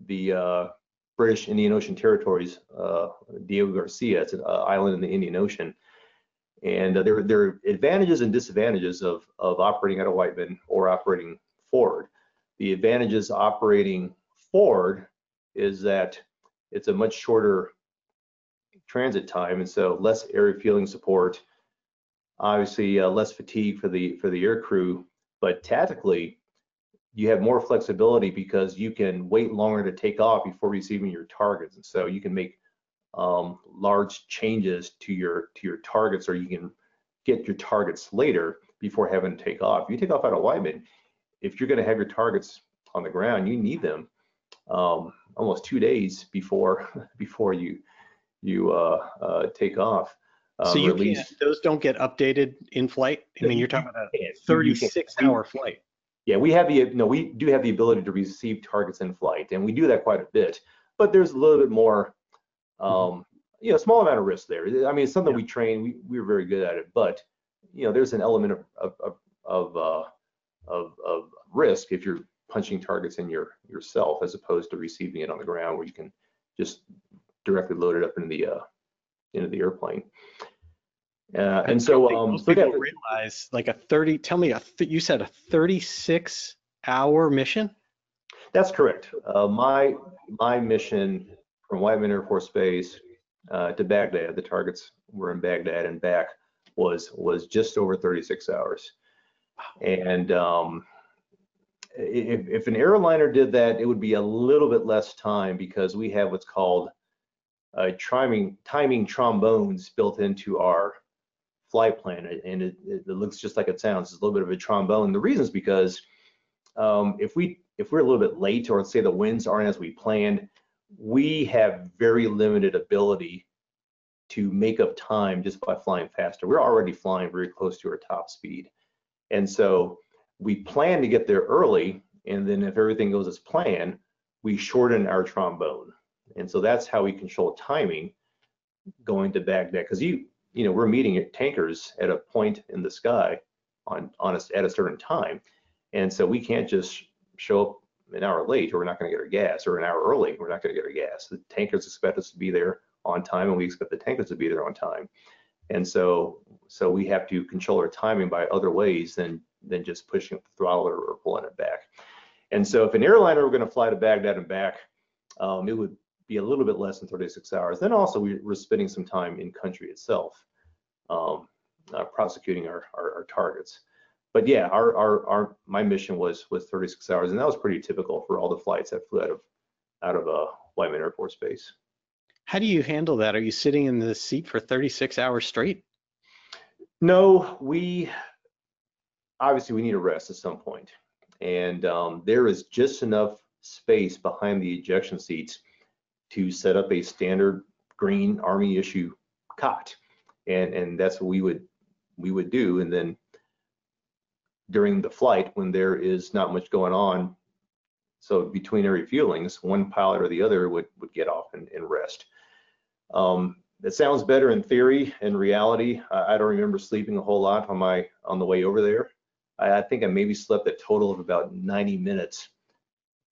the uh, British Indian Ocean territories. Uh, Diego Garcia, it's an uh, island in the Indian Ocean. And uh, there, there are advantages and disadvantages of, of operating out of Whiteman or operating forward. The advantages operating forward is that it's a much shorter transit time, and so less air refueling support. Obviously, uh, less fatigue for the for the air crew, but tactically, you have more flexibility because you can wait longer to take off before receiving your targets, and so you can make um, large changes to your to your targets, or you can get your targets later before having to take off. You take off out of Whiteman, if you're going to have your targets on the ground, you need them um, almost two days before before you you uh, uh, take off. so Um, you at least- can't, those don't get updated in flight. I mean, you're talking about a can't. You- you can't. 36 hour flight. Yeah, we have the no, we do have the ability to receive targets in flight, and we do that quite a bit. But there's a little bit more, um, you know, small amount of risk there. I mean, it's something we train. We we're very good at it, but you know, there's an element of of of of, uh, of, of risk if you're punching targets in your yourself as opposed to receiving it on the ground where you can just directly load it up into the uh, into the airplane. Uh, and so, um, most yeah, realize like a 30. Tell me, a th- you said a 36 hour mission. That's correct. Uh, my my mission from Whiteman Air Force Base uh, to Baghdad, the targets were in Baghdad and back, was was just over 36 hours. And um, if, if an airliner did that, it would be a little bit less time because we have what's called timing timing trombones built into our flight plan, and it, it, looks just like it sounds. It's a little bit of a trombone. The reason is because um, if we if we're a little bit late, or say the winds aren't as we planned, we have very limited ability to make up time just by flying faster. We're already flying very close to our top speed, and so we plan to get there early, and then if everything goes as planned, we shorten our trombone, and so that's how we control timing going to Baghdad because you you know we're meeting at tankers at a point in the sky on on a, at a certain time, and so we can't just show up an hour late or we're not going to get our gas, or an hour early we're not going to get our gas. The tankers expect us to be there on time, and we expect the tankers to be there on time, and so so we have to control our timing by other ways than than just pushing the throttle or, pulling it back. And so if an airliner were going to fly to Baghdad and back, um, it would be a little bit less than 36 hours. Then also we were spending some time in country itself, um, uh, prosecuting our, our, our, targets. But yeah, our, our, our, my mission was was 36 hours, and that was pretty typical for all the flights that flew out of out of uh, Whiteman Air Force Base. How do you handle that? Are you sitting in the seat for 36 hours straight? No, we obviously we need a rest at some point. and um, there is just enough space behind the ejection seats to set up a standard green army issue cot and and that's what we would we would do and then during the flight when there is not much going on so between every refuelings one pilot or the other would would get off and, and rest um, it sounds better in theory in reality. I, I, don't remember sleeping a whole lot on my on the way over there. I, I think i maybe slept a total of about 90 minutes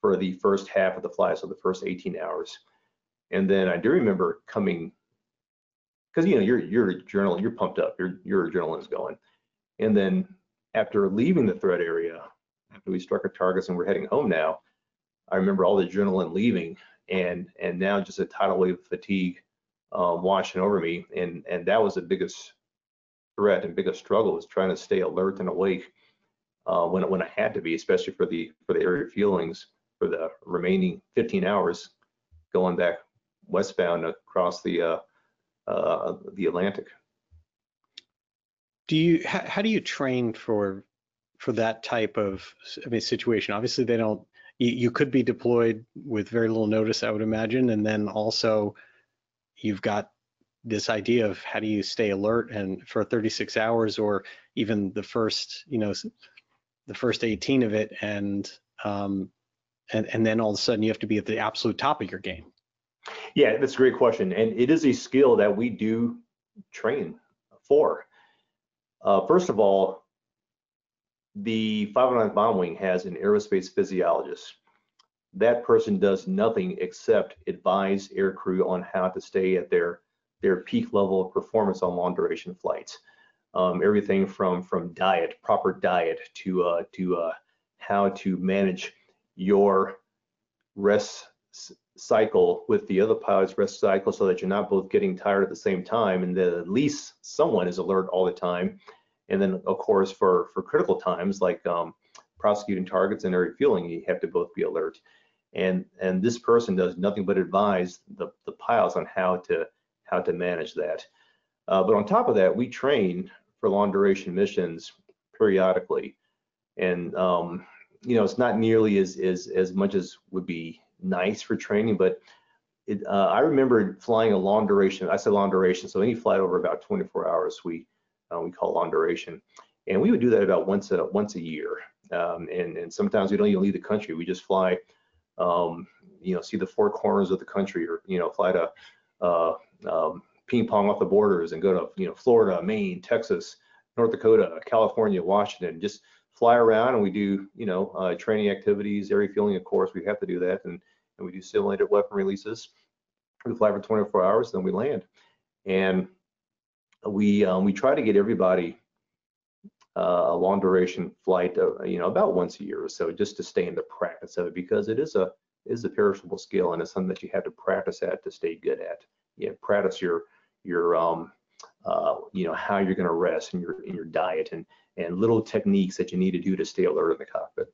for the first half of the flight so the first 18 hours. And then I do remember coming, because you know you're you're adrenaline, you're pumped up, your your adrenaline's going. And then after leaving the threat area, after we struck our targets and we're heading home now, I remember all the adrenaline leaving, and and now just a tidal wave of fatigue um, washing over me, and and that was the biggest threat and biggest struggle was trying to stay alert and awake uh, when when I had to be, especially for the for the air refuelings for the remaining 15 hours going back westbound across the uh, uh, the Atlantic. Do you how, how, do you train for for that type of I mean situation? Obviously, they don't. You, you could be deployed with very little notice, I would imagine, and then also you've got this idea of how do you stay alert and for 36 hours or even the first you know the first 18 of it and um and and then all of a sudden you have to be at the absolute top of your game yeah, that's a great question. And it is a skill that we do train for. Uh, first of all, the 509th Bomb Wing has an aerospace physiologist. That person does nothing except advise aircrew on how to stay at their their peak level of performance on long duration flights. Um, everything from from diet, proper diet, to uh, to uh, how to manage your rest cycle with the other pilot's rest cycle so that you're not both getting tired at the same time and that at least someone is alert all the time. And then of course for, for critical times like um, prosecuting targets and air refueling, you have to both be alert. And and this person does nothing but advise the, the pilots on how to how to manage that. Uh, but on top of that, we train for long duration missions periodically. And um, you know, it's not nearly as as as much as would be nice for training, but it, uh, I remember flying a long duration. I said long duration, so any flight over about 24 hours, we uh, we call long duration, and we would do that about once a once a year. Um, and and sometimes we don't even leave the country. We just fly, um, you know, see the four corners of the country, or you know, fly to uh, um, ping pong off the borders and go to you know Florida, Maine, Texas, North Dakota, California, Washington, just fly around and we do, you know, uh, training activities, air refueling, of course, we have to do that. And, and we do simulated weapon releases. We fly for 24 hours, then we land. And we, um, we try to get everybody a long duration flight, uh, you know, about once a year or so, just to stay in the practice of it because it is a is a perishable skill and it's something that you have to practice at to stay good at. You know, practice your your um, uh, you know how you're going to rest and your in your diet and and little techniques that you need to do to stay alert in the cockpit.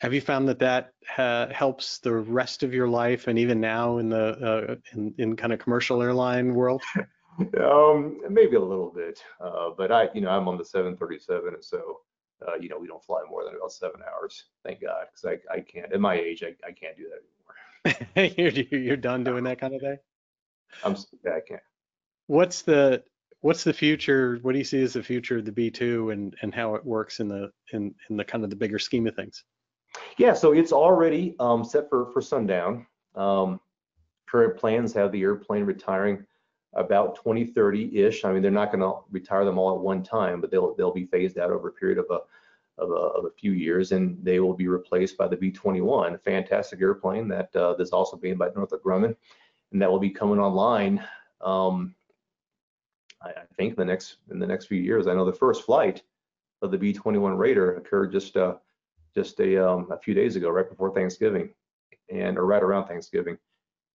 Have you found that that uh, helps the rest of your life and even now in the uh, in, in kind of commercial airline world? Um, maybe a little bit, uh, but I, you know, I'm on the 737, and so, uh, you know, we don't fly more than about seven hours. Thank God, because I, I can't. At my age, I, I can't do that anymore. you're, you're done doing that kind of thing. I'm, yeah, I can't. What's the what's the future? What do you see as the future of the B2 and and how it works in the in in the kind of the bigger scheme of things? Yeah, so it's already um, set for for sundown. Um, current plans have the airplane retiring about 2030-ish. I mean, they're not going to retire them all at one time, but they'll they'll be phased out over a period of a of a, of a few years, and they will be replaced by the B-21, a fantastic airplane that uh, that's also being by Northrop Grumman, and that will be coming online. Um, I, I, think the next in the next few years. I know the first flight of the B-21 Raider occurred just uh, just a um, a few days ago, right before Thanksgiving, and or right around Thanksgiving,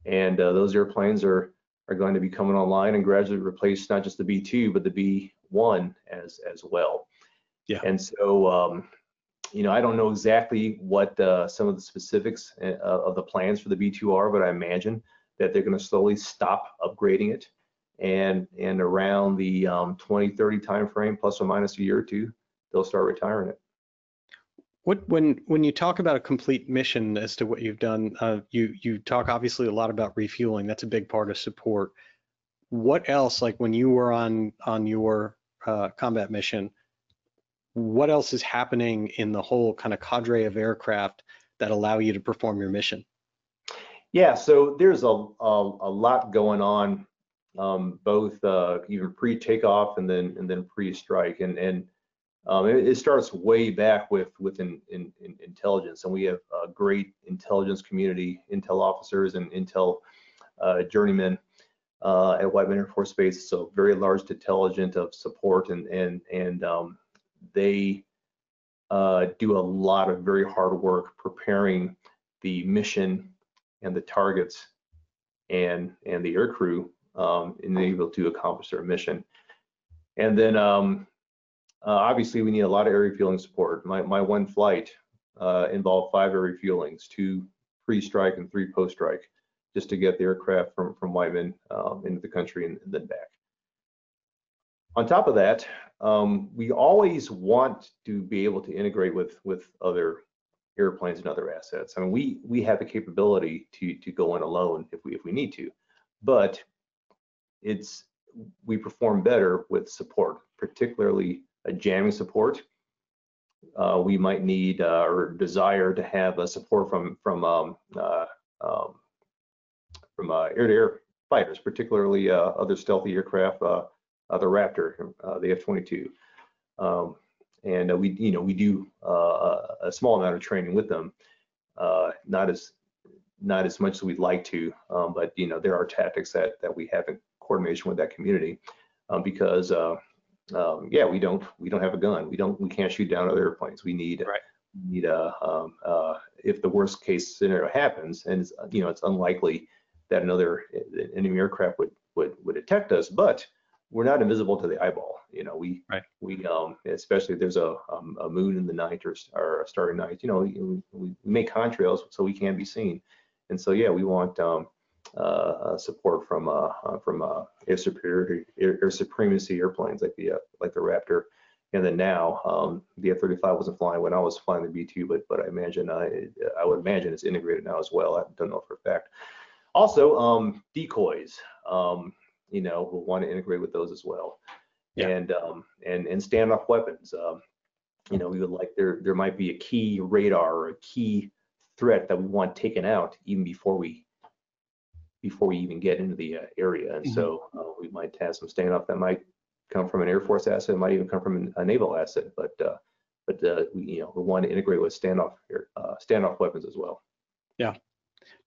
and uh, those airplanes are are going to be coming online and gradually replace not just the B2 but the B1 as as well. Yeah. And so, um, you know, I don't know exactly what uh, some of the specifics uh, of the plans for the B2 are, but I imagine that they're going to slowly stop upgrading it, and and around the um, 2030 timeframe, plus or minus a year or two, they'll start retiring it. What when when you talk about a complete mission as to what you've done, uh, you you talk obviously a lot about refueling. That's a big part of support. What else, like when you were on on your uh, combat mission, what else is happening in the whole kind of cadre of aircraft that allow you to perform your mission? Yeah, so there's a a, a lot going on, um, both uh, even pre-takeoff and then and then pre-strike, and and um, it, it, starts way back with with in, in, in intelligence, and we have a great intelligence community, intel officers and intel uh, journeymen uh, at Whiteman Air Force Base. So very large contingent of support, and and and um, they uh, do a lot of very hard work preparing the mission and the targets and and the air crew um, and able to accomplish their mission. And then um, obviously, we need a lot of air refueling support. My, my one flight uh, involved five air refuelings, two pre-strike and three post-strike, just to get the aircraft from, from Whiteman um, into the country and, and, then back. On top of that, um, we always want to be able to integrate with, with other airplanes and other assets. I mean, we, we have the capability to, to go in alone if we, if we need to, but it's, we perform better with support, particularly jamming support. Uh, we might need uh, or desire to have a support from from um, uh, um, from uh, air-to-air fighters, particularly uh, other stealthy aircraft, uh, the Raptor, the F-22, um, and we you know we do a small amount of training with them, not as not as much as we'd like to, um, but you know there are tactics that that we have in coordination with that community um, because um, yeah, we don't we don't have a gun. We don't we can't shoot down other airplanes. We need right. need a um, uh, if the worst case scenario happens, and it's, you know it's unlikely that another enemy aircraft would would would detect us, but we're not invisible to the eyeball. You know, we right. we um especially if there's a um, a moon in the night or or a starry night. You know, we, we make contrails so we can be seen, and so yeah, we want um uh, support from uh, uh, from air superiority, air, air, supremacy airplanes like the like the Raptor, and then now um, the F-35 wasn't flying when I was flying the B-2, but but I imagine I I would imagine it's integrated now as well. I don't know for a fact. Also, um, decoys, um, you know, we'll want to integrate with those as well, yeah. and um, and and standoff weapons. Um, you know, we would like there there might be a key radar or a key threat that we want taken out even before we before we even get into the uh, area. And mm-hmm. so uh, we might have some standoff that might come from an Air Force asset, might even come from a naval asset, but uh, but uh, we, you know we want to integrate with standoff uh, standoff weapons as well. Yeah.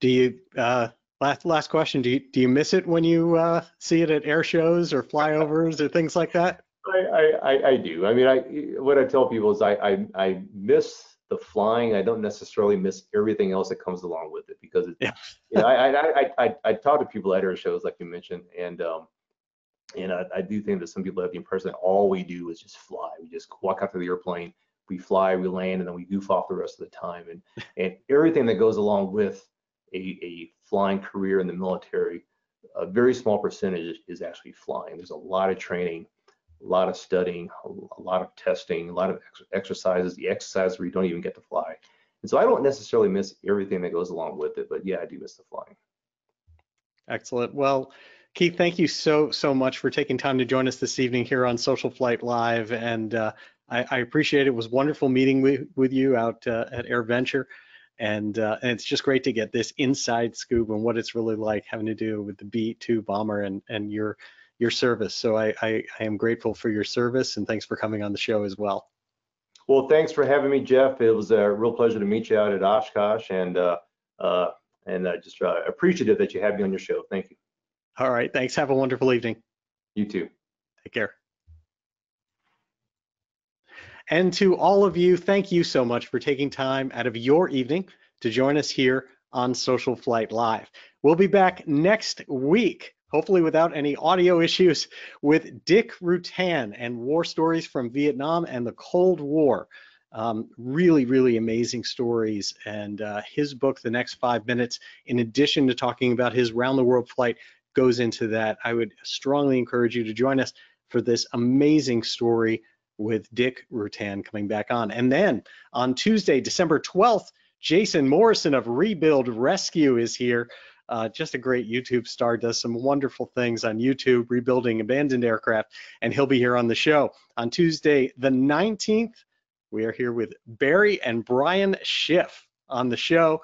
Do you uh, last last question? Do you do you miss it when you see it at air shows or flyovers or things like that? I, I, I do. I mean, I what I tell people is I I, I miss the flying, I don't necessarily miss everything else that comes along with it because it, yeah. you know, I, I, I, I, talk to people at air shows like you mentioned, and um, and I, I do think that some people have the impression that all we do is just fly. We just walk out to the airplane, we fly, we land, and then we goof off the rest of the time, and and everything that goes along with a, a flying career in the military a very small percentage is actually flying. There's a lot of training, a lot of studying, a lot of testing, a lot of ex exercises, the exercise where you don't even get to fly. And so I don't necessarily miss everything that goes along with it, but yeah, I do miss the flying. Excellent. Well, Keith, thank you so, so much for taking time to join us this evening here on SocialFlight Live. And uh, I, I, appreciate it. It was wonderful meeting with, with you out uh, at AirVenture. And, uh, and it's just great to get this inside scoop on what it's really like having to do with the B-2 bomber and, and your, your service. So I, I, I am grateful for your service and thanks for coming on the show as well. Well, thanks for having me, Jeff. It was a real pleasure to meet you out at Oshkosh and uh, uh, and uh, just uh, appreciative that you had me on your show. Thank you. All right. Thanks. Have a wonderful evening. You too. Take care. And to all of you, thank you so much for taking time out of your evening to join us here on SocialFlight Live. We'll be back next week, hopefully without any audio issues, with Dick Rutan and war stories from Vietnam and the Cold War. Um, really, really amazing stories. And uh, his book, The Next Five Minutes, in addition to talking about his round the world flight, goes into that. I would strongly encourage you to join us for this amazing story with Dick Rutan coming back on. And then on Tuesday, December 12th, Jason Morrison of Rebuild Rescue is here. Uh, just a great YouTube star, does some wonderful things on YouTube, rebuilding abandoned aircraft, and he'll be here on the show. On Tuesday, the 19th, we are here with Barry and Brian Schiff on the show.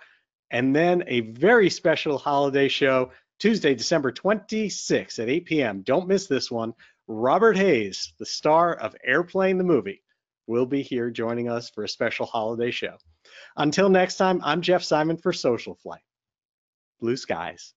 And then a very special holiday show, Tuesday, December 26th at 8 p.m. Don't miss this one. Robert Hays, the star of Airplane the movie, will be here joining us for a special holiday show. Until next time, I'm Jeff Simon for SocialFlight. Blue skies.